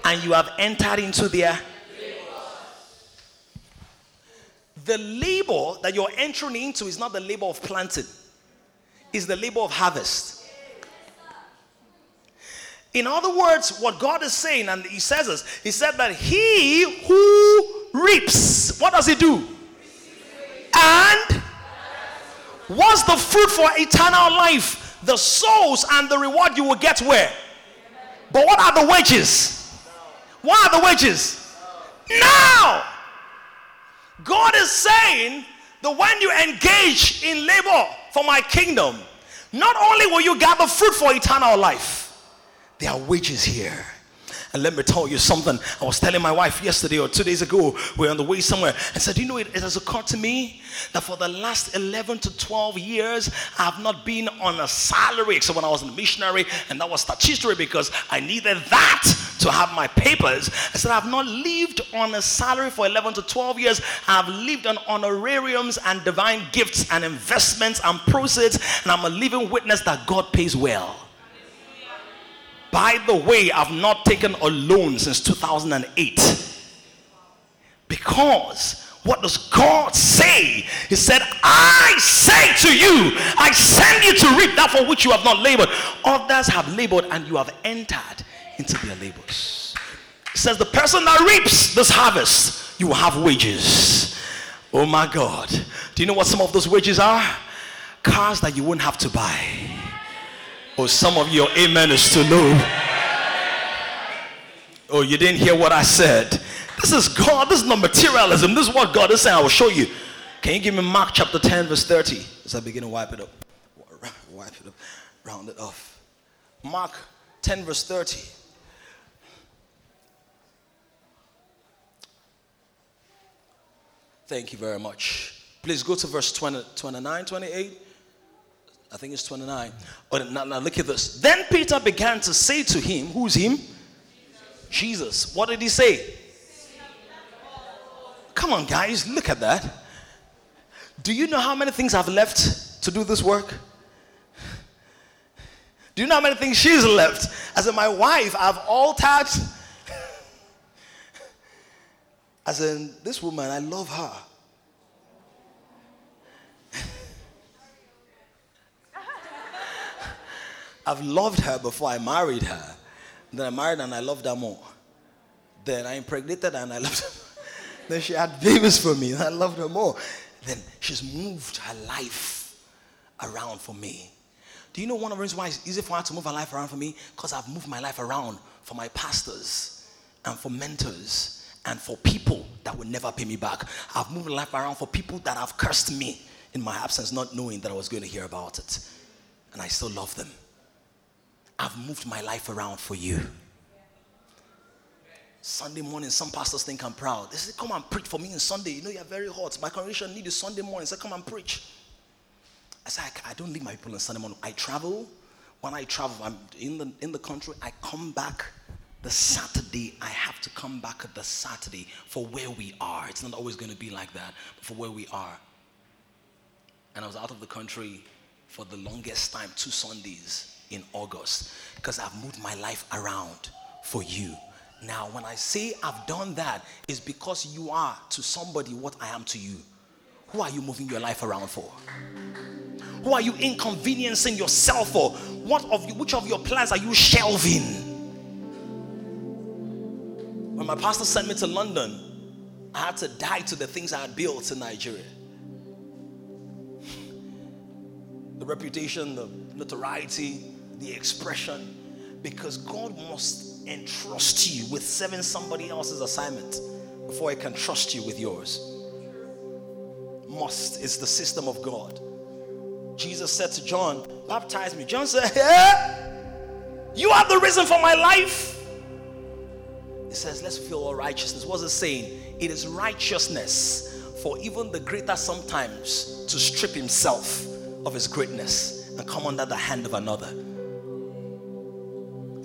and you have entered into their. Labor. The labor that you're entering into is not the labor of planting, it's the labor of harvest. In other words, what God is saying, and He says this, He said that He who reaps, what does He do? And what's the fruit for eternal life? The souls and the reward you will get where? But what are the wages? What are the wages? Now! God is saying that when you engage in labor for my kingdom, not only will you gather fruit for eternal life, there are wages here. And let me tell you something. I was telling my wife yesterday or two days ago, we are on the way somewhere, and said, You know, it, it, has occurred to me that for the last 11 to 12 years, I have not been on a salary except when I was a missionary, and that was statutory because I needed that to have my papers. I said, I've not lived on a salary for 11 to 12 years. I've lived on honorariums and divine gifts and investments and proceeds, and I'm a living witness that God pays well. By the way, I've not taken a loan since 2008. Because what does God say? He said, I say to you, I send you to reap that for which you have not labored. Others have labored and you have entered into their labors. It says, The person that reaps this harvest, you will have wages. Oh my God. Do you know what some of those wages are? Cars that you won't have to buy Oh, some of your amen is too low. Oh, you didn't hear what I said. This is God. This is not materialism. This is what God is saying. I will show you. Can you give me Mark chapter 10, verse 30? As I begin to wipe it up. Wipe it up. Round it off. Mark 10, verse 30. Thank you very much. Please go to verse 20, 29, 28. I think it's 29. But now, now look at this. Then Peter began to say to him, Who's him? Jesus. What did he say? Come on, guys, look at that. Do you know how many things I've left to do this work? Do you know how many things she's left? As in, my wife, I've altered. As in, this woman, I love her. I've loved her before I married her. Then I married and I loved her more. Then I impregnated and I loved her. then she had babies for me and I loved her more. Then she's moved her life around for me. Do you know one of the reasons why it's easy for her to move her life around for me? Because I've moved my life around for my pastors and for mentors and for people that will never pay me back. I've moved my life around for people that have cursed me in my absence, not knowing that I was going to hear about it. And I still love them. I've moved my life around for you. Sunday morning, some pastors think I'm proud. They say, Come and preach for me on Sunday. You know, you're very hot. My congregation need you Sunday morning. So Come and preach. I say, I, I don't leave my people on Sunday morning. I travel. When I travel, I'm in the, in the country. I come back the Saturday. I have to come back the Saturday for where we are. It's not always going to be like that, but for where we are. And I was out of the country for the longest time, two Sundays in August, because I've moved my life around for you. Now, when I say I've done that, it's because you are to somebody what I am to you. Who are you moving your life around for? Who are you inconveniencing yourself for? What of you, which of your plans are you shelving? When my pastor sent me to London, I had to die to the things I had built in Nigeria. The reputation, the notoriety, the expression, because God must entrust you with serving somebody else's assignment before I can trust you with yours. Must is the system of God. Jesus said to John, Baptize me. John said, yeah, You are the reason for my life. It says, Let's fulfill all righteousness. What's it saying? It is righteousness for even the greater sometimes to strip himself of his greatness and come under the hand of another.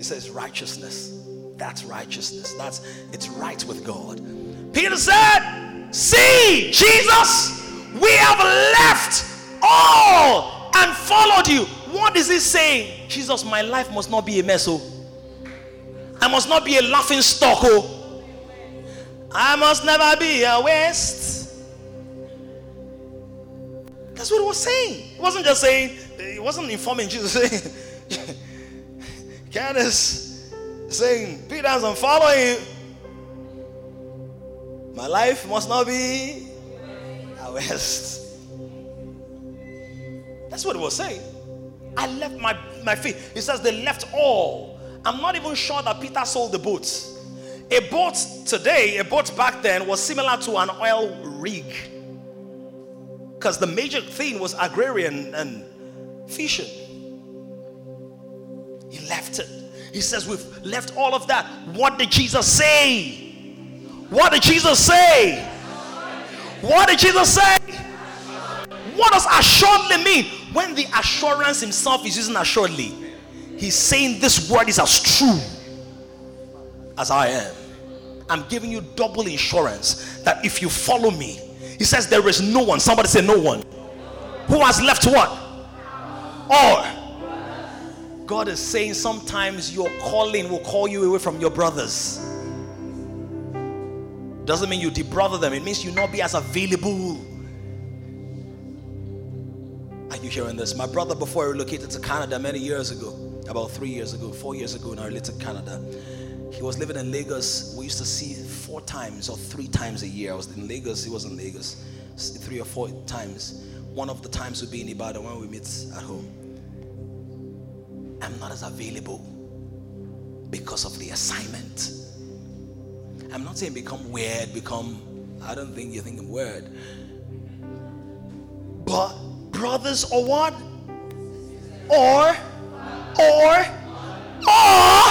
Says righteousness. That's righteousness. That's it's right with God. Peter said, See, Jesus, we have left all and followed you. What is he saying? Jesus, my life must not be a mess. Oh. I must not be a laughing stock. Oh. I must never be a waste. That's what he was saying. He wasn't just saying, he wasn't informing Jesus Candace saying, Peter doesn't follow you. My life must not be a waste. That's what he was saying. I left my, my feet. He says they left all. I'm not even sure that Peter sold the boat. A boat today, a boat back then was similar to an oil rig. Because the major thing was agrarian and fishing. Left it. He says, We've left all of that. What did Jesus say? What did Jesus say? What did Jesus say? What does assuredly mean? When the assurance himself is using assuredly, he's saying this word is as true as I am. I'm giving you double insurance that if you follow me, he says there is no one, somebody say no one, who has left what? Or God is saying sometimes your calling will call you away from your brothers. Doesn't mean you debrother them, it means you not be as available. Are you hearing this? My brother, before he relocated to Canada many years ago, about three years ago, four years ago, now related to Canada, he was living in Lagos. We used to see four times or three times a year. I was in Lagos, he was in Lagos, three or four times. One of the times would be in Ibadan when we meet at home. I'm not as available because of the assignment. I'm not saying become weird, become, I don't think you think I'm weird. But brothers or what? Or, or, or.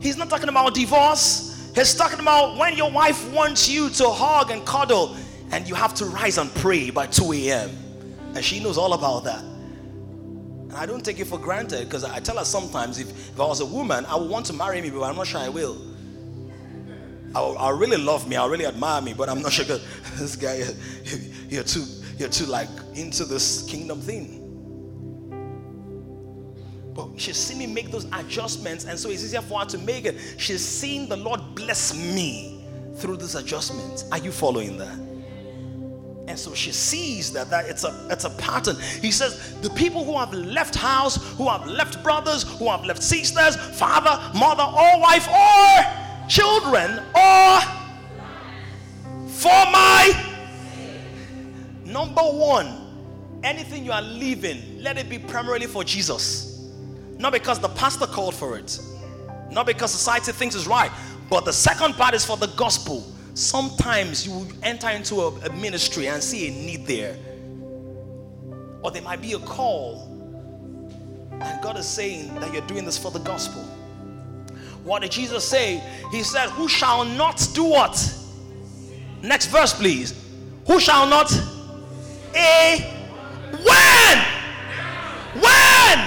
He's not talking about divorce. He's talking about when your wife wants you to hug and cuddle and you have to rise and pray by 2 a.m. And she knows all about that. And I don't take it for granted because I tell her sometimes if, if I was a woman, I would want to marry me, but I'm not sure I will. I'll, I'll really love me, I'll really admire me, but I'm not sure this guy, you're too, you're too like into this kingdom thing. But she's seen me make those adjustments, and so it's easier for her to make it. She's seen the Lord bless me through these adjustments. Are you following that? And so she sees that, that it's a it's a pattern. He says, the people who have left house, who have left brothers, who have left sisters, father, mother, or wife, or children, or for my Number one, anything you are leaving, let it be primarily for Jesus. Not because the pastor called for it, not because society thinks it's right, but the second part is for the gospel. Sometimes you will enter into a, a ministry and see a need there, or there might be a call, and God is saying that you're doing this for the gospel. What did Jesus say? He said, Who shall not do what? Next verse, please. Who shall not? A when? When?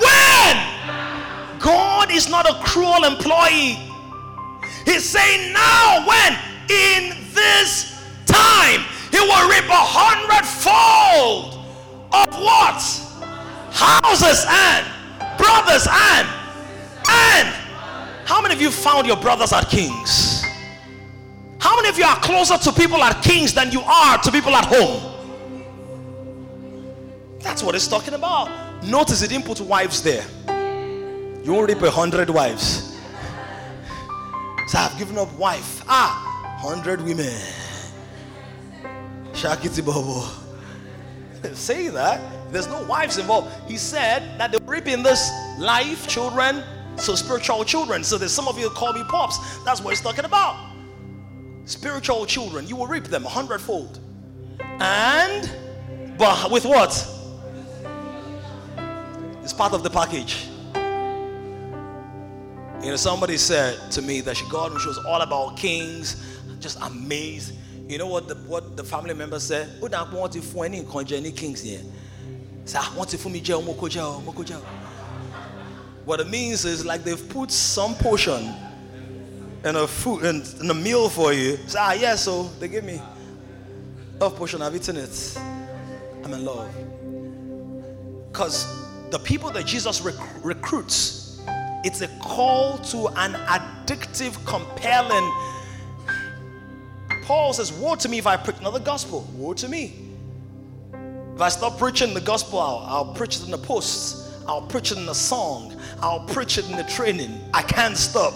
When? God is not a cruel employee. He's saying now, when? In this time, He will reap a hundredfold of what? Houses and brothers and and how many of you found your brothers at Kings? How many of you are closer to people at Kings than you are to people at home? That's what it's talking about. Notice it didn't put wives there. You won't reap a hundred wives. So I've given up wife. Ah, hundred women. Shakiti Bobo. Say that. There's no wives involved. He said that they're reaping this life, children, so spiritual children. So there's some of you call me pops. That's what he's talking about. Spiritual children, you will reap them a hundredfold. And but with what? It's part of the package. You know, somebody said to me that she God when she was all about kings, just amazed. You know what the what the family member said? Who don't want to for any kings here? Say, I want to for me jail, moko jail, moko jail. What it means is like they've put some portion in a food in, in a meal for you. Say, ah, yeah, so they give me a portion. I've eaten it. I'm in love. Because the people that Jesus rec- recruits, it's a call to an addictive, compelling. Paul says, Woe to me if I preach another gospel. Woe to me. If I stop preaching the gospel, I'll, I'll preach it in the posts, I'll preach it in the song, I'll preach it in the training. I can't stop.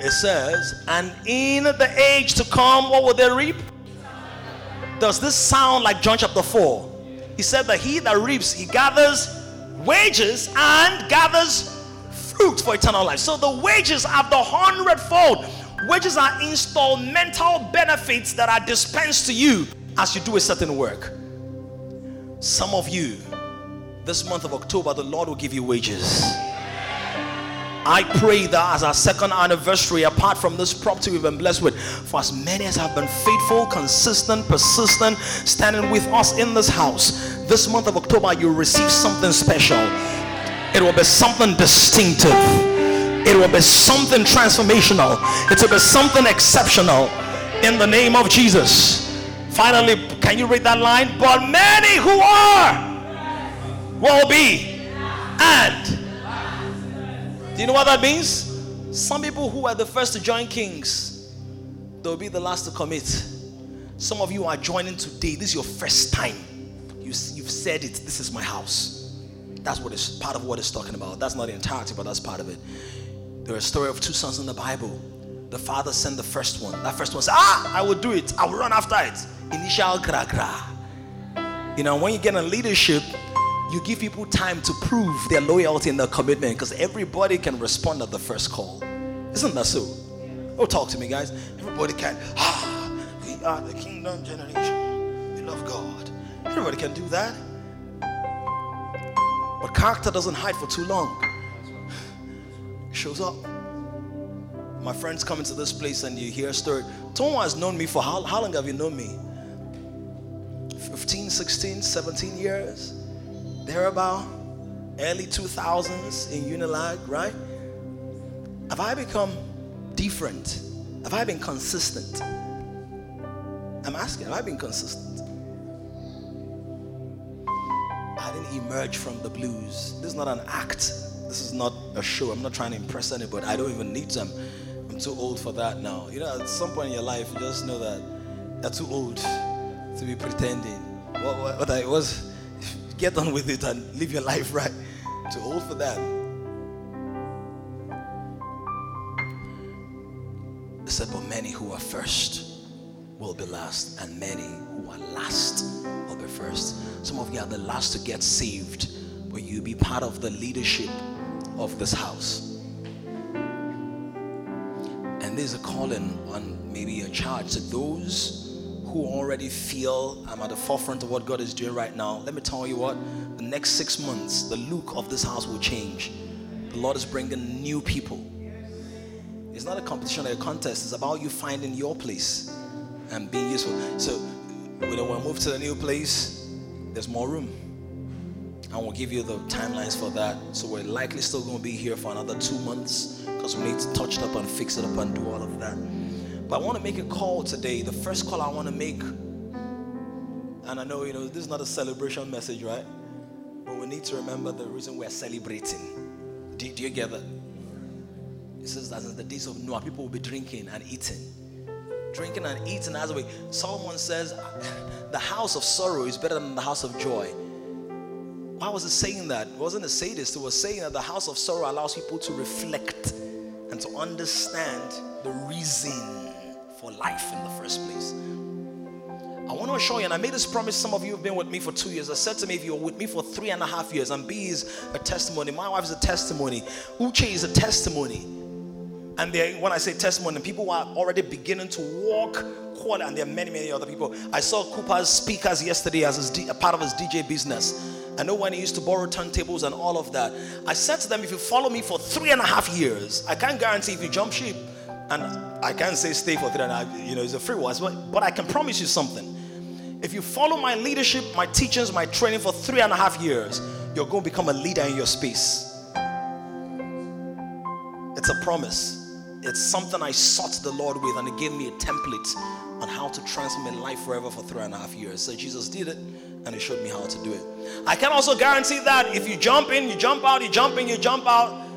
It says, And in the age to come, what will they reap? Does this sound like John chapter 4? He said that he that reaps, he gathers wages and gathers fruit for eternal life. So the wages are the hundredfold. Wages are installmental benefits that are dispensed to you as you do a certain work. Some of you, this month of October, the Lord will give you wages. I pray that as our second anniversary, apart from this property we've been blessed with, for as many as have been faithful, consistent, persistent, standing with us in this house, this month of October, you'll receive something special. It will be something distinctive. It will be something transformational. It will be something exceptional in the name of Jesus. Finally, can you read that line? But many who are will be and do you know what that means? Some people who are the first to join kings, they'll be the last to commit. Some of you are joining today. This is your first time. You, you've said it. This is my house. That's what is part of what it's talking about. That's not the entirety, but that's part of it. There's a story of two sons in the Bible. The father sent the first one. That first one said, Ah, I will do it. I will run after it. Initial gra gra. You know, when you get in leadership, you give people time to prove their loyalty and their commitment because everybody can respond at the first call. Isn't that so? Oh, talk to me, guys. Everybody can. Ah, we are the kingdom generation. We love God. Everybody can do that. But character doesn't hide for too long. It shows up. My friends come into this place and you hear a story. Tom has known me for how, how long have you known me? 15, 16, 17 years? Thereabout, early 2000s in Unilag, right? Have I become different? Have I been consistent? I'm asking, have I been consistent? I didn't emerge from the blues. This is not an act. This is not a show. I'm not trying to impress anybody. I don't even need them. I'm, too old for that now. You know, at some point in your life, you just know that you're too old to be pretending. What, what, what I was get on with it and live your life right. To old for that. It said, but many who are first will be last, and many who are last will be first. Some of you are the last to get saved, but you'll be part of the leadership of this house. And there's a calling on maybe a charge to those who already feel I'm at the forefront of what God is doing right now. Let me tell you what, the next six months, the look of this house will change. The Lord is bringing new people. It's not a competition or a contest, it's about you finding your place and being useful. So, when we move to the new place, there's more room. And we'll give you the timelines for that. So, we're likely still going to be here for another two months because we need to touch it up and fix it up and do all of that. But I want to make a call today. The first call I want to make, and I know, you know, this is not a celebration message, right? But we need to remember the reason we're celebrating. Do, do you get? It says that in the days of Noah, people will be drinking and eating. Drinking and eating as a way. Solomon says, the house of sorrow is better than the house of joy. Why was it saying that? It wasn't a sadist. It was saying that the house of sorrow allows people to reflect and to understand the reason for life in the first place. I want to assure you, and I made this promise. Some of you have been with me for two years. I said to me, if you're with me for three and a half years, and B is a testimony, my wife is a testimony, Uche is a testimony. And when I say testimony, people are already beginning to walk quarter, and there are many, many other people. I saw Cooper's speakers yesterday as a part of his DJ business. I know when he used to borrow turntables and all of that. I said to them, if you follow me for three and a half years, I can't guarantee if you jump ship and I can't say stay for three and a half, you know, it's a free word, but, but I can promise you something. If you follow my leadership, my teachings, my training for three and a half years, you're going to become a leader in your space. It's a promise. It's something I sought the Lord with, and He gave me a template on how to transform my life forever for three and a half years. So Jesus did it, and He showed me how to do it. I can also guarantee that if you jump in, you jump out, you jump in, you jump out,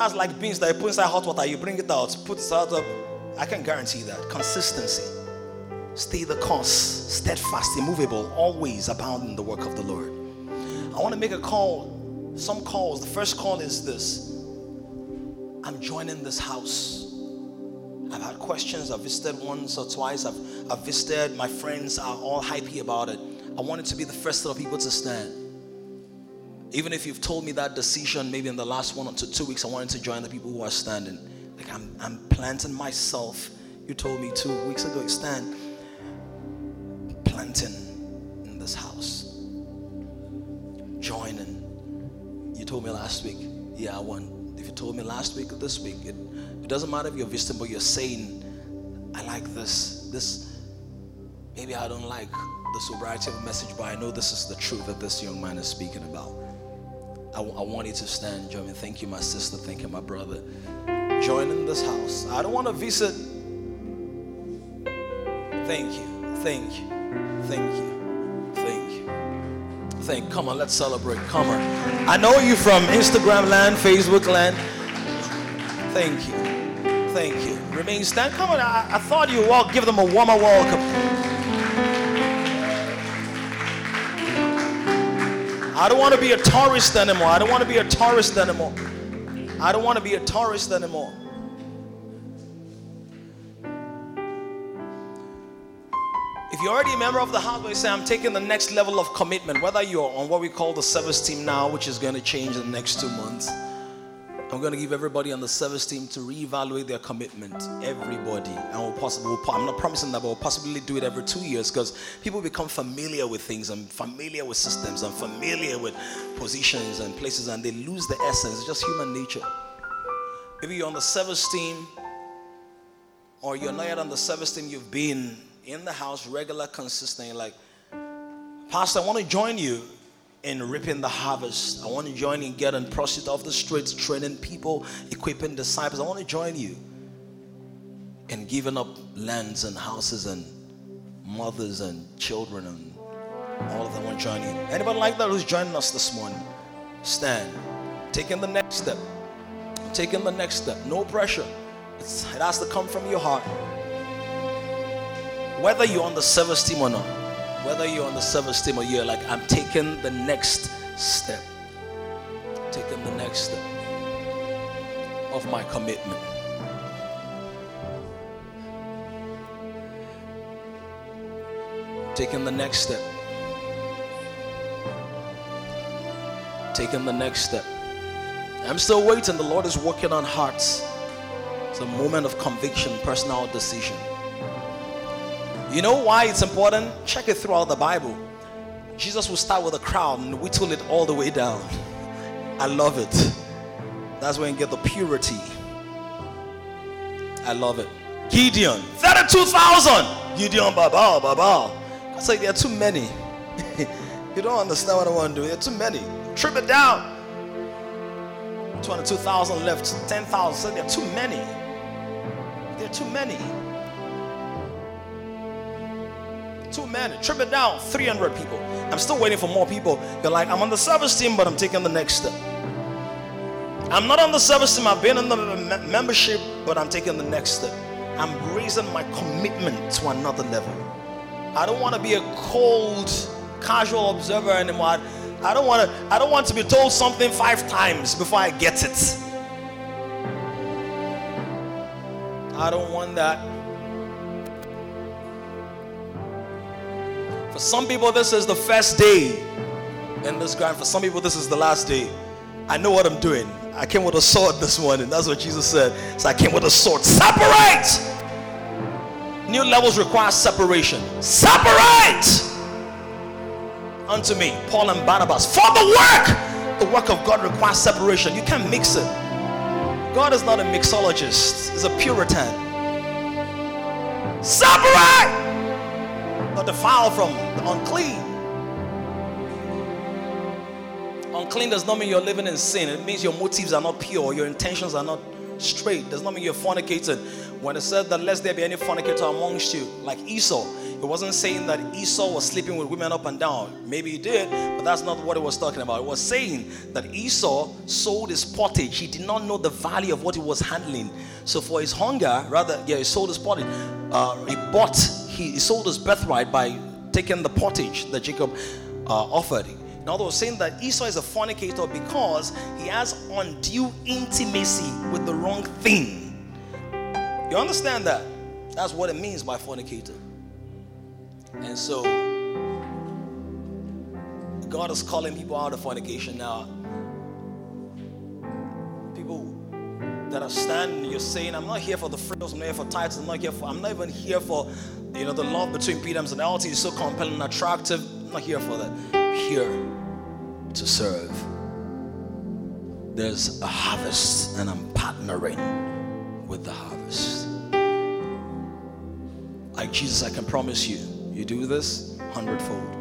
that's like beans that you put inside hot water, you bring it out, put it out. Up. I can guarantee that. Consistency. Stay the course, steadfast, immovable, always abound in the work of the Lord. I want to make a call, some calls. The first call is this I'm joining this house. I've had questions. I've visited once or twice. I've, I've visited. My friends are all hypey about it. I wanted to be the first of people to stand. Even if you've told me that decision maybe in the last one or two, two weeks, I wanted to join the people who are standing. Like I'm, I'm planting myself. You told me two weeks ago, stand. Planting in this house. Joining. You told me last week, yeah, I want. If you told me last week or this week, it, it doesn't matter if you're visiting, but you're saying, I like this. This, maybe I don't like the sobriety of the message, but I know this is the truth that this young man is speaking about. I, I want you to stand, join me. Thank you, my sister. Thank you, my brother. Join in this house. I don't want to visit. Thank you. Thank you. Thank you. Thank you. Thank you. Come on, let's celebrate. Come on. I know you from Instagram land, Facebook land. Thank you. Thank you. Remain stand. Come on. I, I thought you walk. Give them a warmer welcome. I don't want to be a tourist anymore. I don't want to be a tourist anymore. I don't want to be a tourist anymore. If you're already a member of the house, say, I'm taking the next level of commitment, whether you're on what we call the service team now, which is going to change in the next two months I'm going to give everybody on the service team to reevaluate their commitment. Everybody. And we'll possibly, I'm not promising that, but we'll possibly do it every two years because people become familiar with things and familiar with systems and familiar with positions and places and they lose the essence. It's just human nature. Maybe you're on the service team or you're not yet on the service team, you've been in the house regular, consistent. like, Pastor, I want to join you in reaping the harvest. I want to join you getting proceeds off the streets, training people, equipping disciples. I want to join you in giving up lands and houses and mothers and children and all of them want to join you. Anybody like that who's joining us this morning? Stand. Taking the next step. Taking the next step. No pressure. It's, it has to come from your heart. Whether you're on the service team or not whether you're on the service team or you're like, I'm taking the next step, taking the next step of my commitment. taking the next step. Taking the next step. I'm still waiting. The Lord is working on hearts. It's a moment of conviction, personal decision. You know why it's important? Check it throughout the Bible. Jesus will start with a crown and whittle it all the way down. I love it. That's when you get the purity. I love it. Gideon, 32,000. Gideon, baba, baba. I say there are too many. you don't understand what I want to do. There are too many. Trip it down. 22,000 left, 10,000. So there are too many. There are too many. Too men. Trip it down. 300 people. I'm still waiting for more people. You're like, I'm on the service team, but I'm taking the next step. I'm not on the service team. I've been in the membership, but I'm taking the next step. I'm raising my commitment to another level. I don't want to be a cold, casual observer anymore. I don't want to I don't want to be told something 5 times before I get it. I don't want that. For some people this is the first day in this ground. For some people this is the last day. I know what I'm doing. I came with a sword this morning. That's what Jesus said. So I came with a sword. Separate! New levels require separation. Separate! Unto me, Paul and Barnabas, for the work. The work of God requires separation. You can't mix it. God is not a mixologist, He's a Puritan. Separate! Not defile from the unclean. Unclean does not mean you're living in sin. It means your motives are not pure, your intentions are not straight. Does not mean you're fornicating. When it said that lest there be any fornicator amongst you, like Esau, it wasn't saying that Esau was sleeping with women up and down. Maybe he did, but that's not what it was talking about. It was saying that Esau sold his pottage. He did not know the value of what he was handling. So for his hunger, rather, yeah, he sold his pottage. Uh, he bought, he, sold his birthright by taking the pottage that Jacob uh, offered. Now, they were saying that Esau is a fornicator because he has undue intimacy with the wrong thing. You understand that? That's what it means by fornicator. And so, God is calling people out of fornication now. People that are standing, you're saying, I'm not here for the frills, I'm not here for titles, I'm not here for, I'm not even here for, you know, the love between Peter and personality is so compelling and attractive. I'm not here for that. I'm here to serve. There's a harvest, and I'm partnering with the harvest. Like Jesus, I can promise you, you do this hundredfold.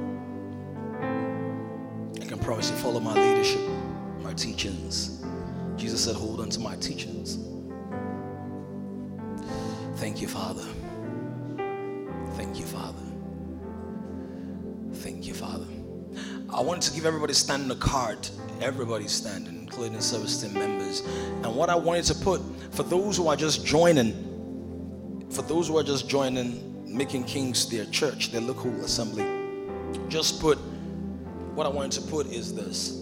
I can promise you, follow my leadership, my teachings. Jesus said, hold on to my teachings. Thank you, Father. Thank you, Father. Thank you, Father. I wanted to give everybody standing a card. Everybody standing, including service team members. And what I wanted to put for those who are just joining, for those who are just joining, making Kings their church, their local assembly, just put what I wanted to put is this.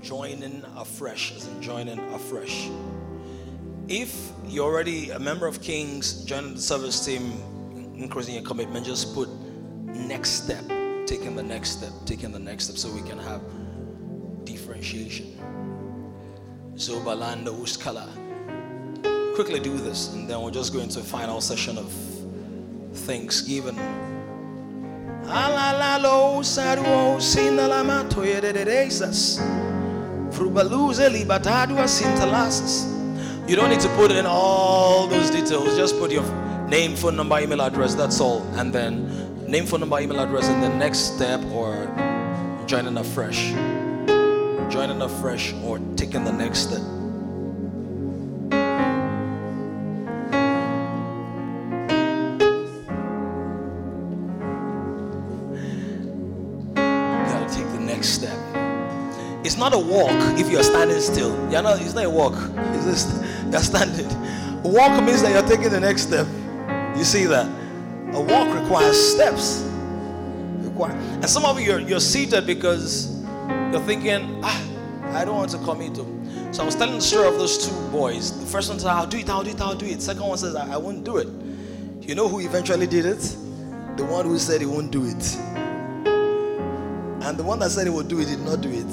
Joining afresh, as in joining afresh. If you're already a member of Kings, join the service team, increasing your commitment, just put next step, taking the next step, taking the next step so we can have differentiation. Zobalanda Uskala. Quickly do this, and then we'll just go into a final session of Thanksgiving. Alalalo saruo sinalamato yededeesas. Frubaluze libatadua sintalasas. You don't need to put in all those details. Just put your name, phone number, email address. That's all. And then name, phone number, email address, and the next step or joining afresh. Joining afresh or taking the next step. Gotta take the next step. It's not a walk if you are standing still. You're not, it's not a walk. It's just you're standing. Walk means that you're taking the next step. You see that? A walk requires steps. And some of you you're, you're seated because you're thinking, ah, I don't want to commit to. So I was telling the story of those two boys. The first one said, I'll do it, I'll do it, I'll do it. Second one says, I, I won't do it. You know who eventually did it? The one who said he won't do it. And the one that said he would do it did not do it.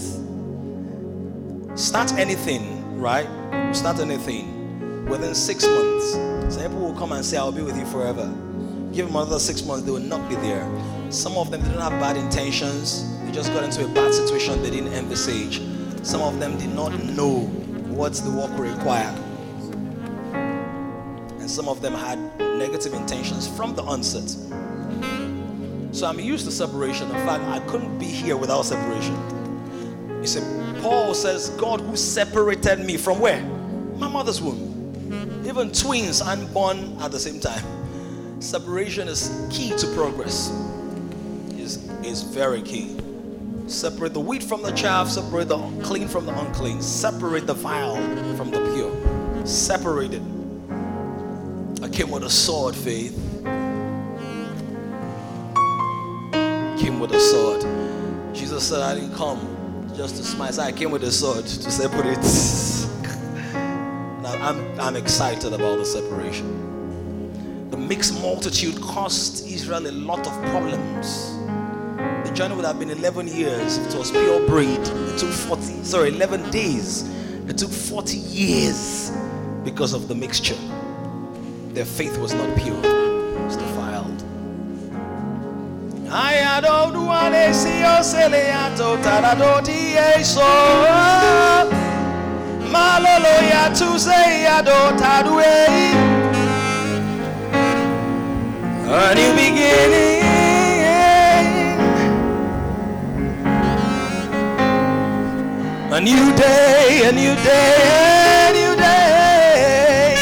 Start anything, right? Start anything. Within six months, some people will come and say, I'll be with you forever. Give them another six months, they will not be there. Some of them didn't have bad intentions, they just got into a bad situation they didn't envisage. Some of them did not know what the work required. And some of them had negative intentions from the onset. So I'm used to separation. In fact, I couldn't be here without separation. You see, Paul says, God who separated me from where? My mother's womb. Even twins aren't born at the same time. Separation is key to progress. Is is very key. Separate the wheat from the chaff, separate the clean from the unclean, separate the vile from the pure. Separate it. I came with a sword, faith. Came with a sword. Jesus said, I didn't come just to smite. I came with a sword to separate. now, I'm, I'm excited about the separation. The mixed multitude cost Israel a lot of problems. The journey would have been 11 years if it was pure breed. It took 40, sorry, 11 days. It took 40 years because of the mixture. Their faith was not pure, Malolo ya tuze ya do tadue A new beginning. A new day, a new day, a new day.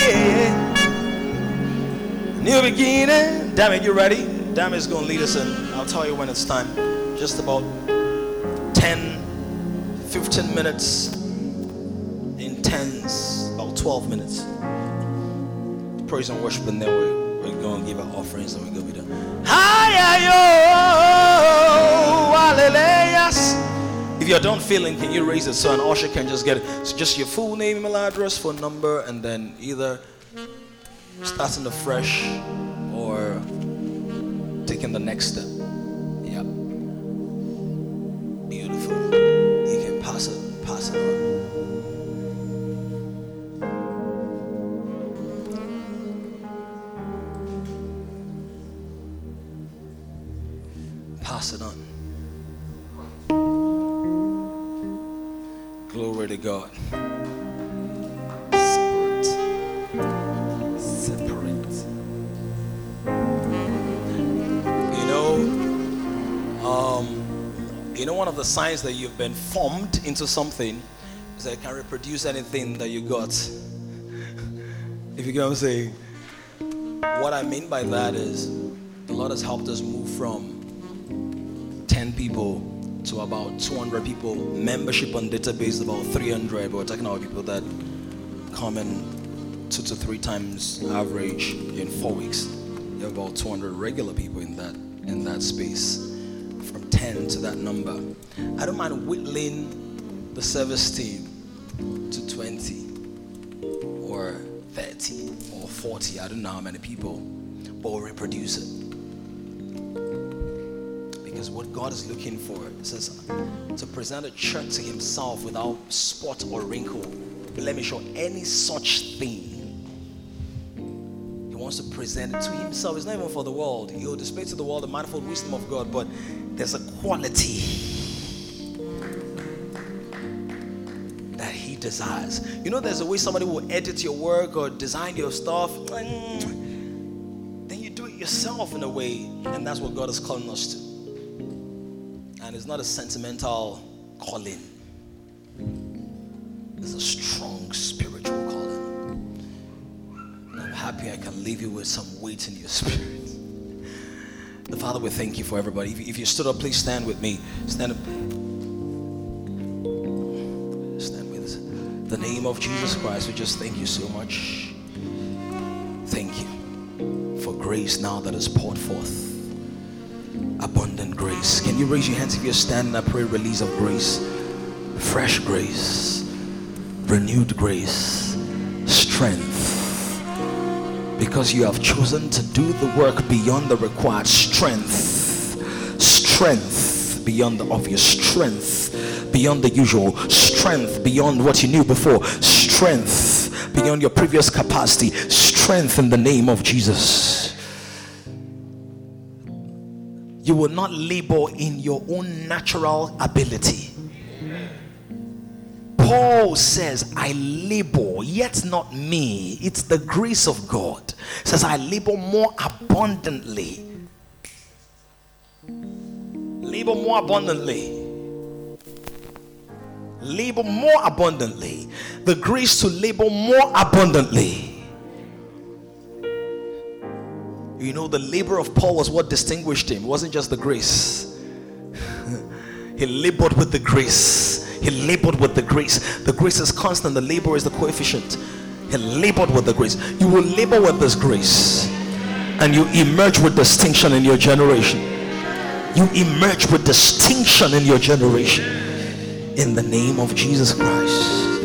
A New beginning. Damn it, you ready? Damn it's gonna lead us in I'll tell you when it's time Just about 10 15 minutes in tens, about 12 minutes. Praise and worship, and then we're, we're going to give our offerings and we're going to be done. Hallelujah. If you're done feeling, can you raise it so an usher can just get it? So just your full name, email address, phone number, and then either starting afresh or taking the next step. Beautiful. You can pass it, pass it on. Pass it on. Glory to God. You know, one of the signs that you've been formed into something is that you can reproduce anything that you got. if you get what I'm saying. What I mean by that is the Lord has helped us move from 10 people to about 200 people. Membership on database about 300. But we're talking about people that come in two to three times average in four weeks. You have about 200 regular people in that in that space. From 10 to that number. I don't mind whittling the service team to 20 or 30 or 40. I don't know how many people, but we'll reproduce it because what God is looking for says to present a church to himself without spot or wrinkle, blemish or any such thing. He wants to present it to himself. It's not even for the world. He'll display to the world the manifold wisdom of God, but there's a quality that he desires. You know, there's a way somebody will edit your work or design your stuff. Then you do it yourself in a way, and that's what God is calling us to and it's not a sentimental calling. It's a strong spiritual calling. And I'm happy I can leave you with some weight in your spirit. The Father, we thank you for everybody. If, you stood up, please stand with me. Stand up. Stand with us. The name of Jesus Christ, we just thank you so much. Thank you for grace now that is poured forth abundant grace. Can you raise your hands if you're standing? I pray release of grace, fresh grace, renewed grace, strength. Because you have chosen to do the work beyond the required strength. Strength beyond the obvious strength, beyond the usual strength, beyond what you knew before, strength beyond your previous capacity, strength in the name of Jesus. You will not labor in your own natural ability. Paul says, I labor, yet not me. It's the grace of God. says, I labor more abundantly. Labor more abundantly. Labor more abundantly. The grace to labor more abundantly. You know, the labor of Paul was what distinguished him. It wasn't just the grace. he labored with the grace. He labored with the grace. The grace is constant, the labor is the coefficient. He labored with the grace. You will labor with this grace, and you emerge with distinction in your generation. You emerge with distinction in your generation. In the name of Jesus Christ.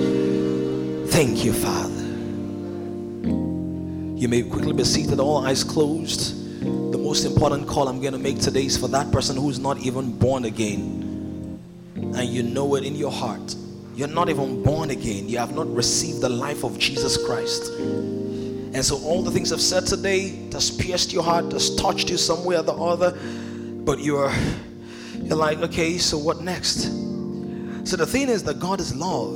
Thank you, Father. You may quickly be seated, all eyes closed. The most important call I'm going to make today is for that person who's not even born again and you know it in your heart. You're not even born again. You have not received the life of Jesus Christ. And so all the things I've said today has pierced your heart, has touched you somewhere or the other, but you're you're like, okay, so what next? So the thing is that God is love.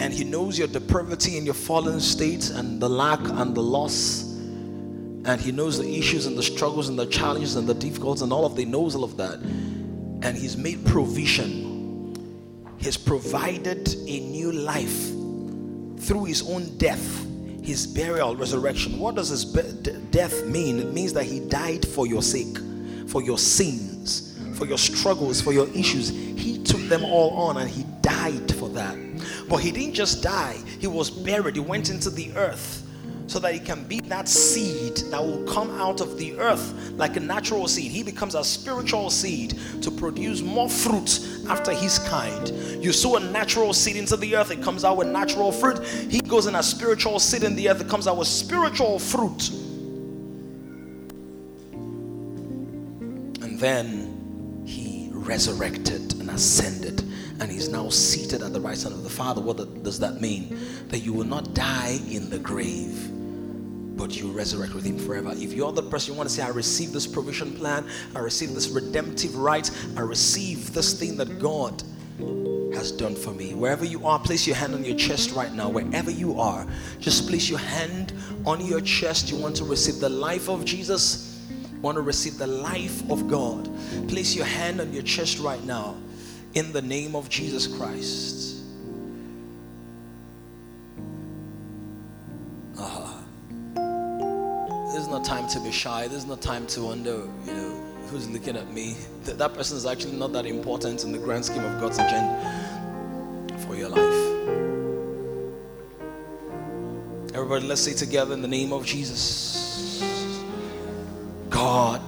And He knows your depravity and your fallen state and the lack and the loss. And He knows the issues and the struggles and the challenges and the difficulties and all of the He knows all of that and He's made provision. He's provided a new life through His own death, His burial, resurrection. What does His be- death mean? It means that He died for your sake, for your sins, for your struggles, for your issues. He took them all on and He died for that. But He didn't just die, He was buried, He went into the earth so that he can be that seed that will come out of the earth like a natural seed. He becomes a spiritual seed to produce more fruit after his kind. You sow a natural seed into the earth, it comes out with natural fruit. He goes in a spiritual seed in the earth, it comes out with spiritual fruit. And then he resurrected and ascended and he's now seated at the right hand of the Father. What does that mean? That you will not die in the grave but you resurrect with him forever. If you're the person you want to say, I receive this provision plan, I receive this redemptive right, I receive this thing that God has done for me. Wherever you are, place your hand on your chest right now. Wherever you are, just place your hand on your chest. You want to receive the life of Jesus, want to receive the life of God. Place your hand on your chest right now in the name of Jesus Christ. To be shy. There's no time to wonder, you know, who's looking at me. That, that person is actually not that important in the grand scheme of God's agenda for your life. Everybody, let's say together in the name of Jesus God,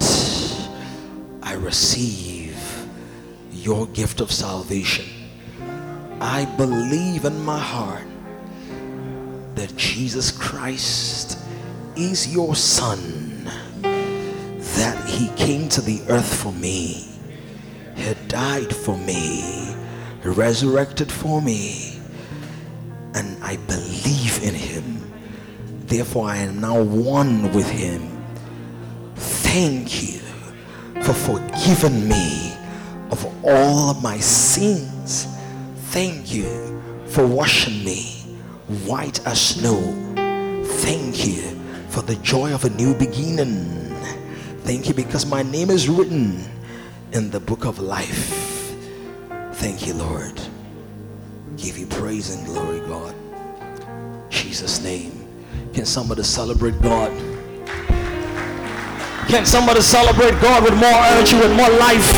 I receive your gift of salvation. I believe in my heart that Jesus Christ is your son that he came to the earth for me. He died for me, He resurrected for me, and I believe in him. Therefore, I am now one with him. Thank you for forgiving me of all of my sins. Thank you for washing me white as snow. Thank you for the joy of a new beginning. Thank you because my name is written in the book of life. Thank you, Lord. Give you praise and glory, God. Jesus' name. Can somebody celebrate God? Can somebody celebrate God with more energy, with more life?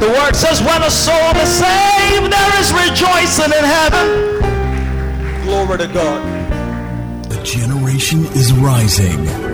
The word says, when a soul is saved, there is rejoicing in heaven. Glory to God The generation is rising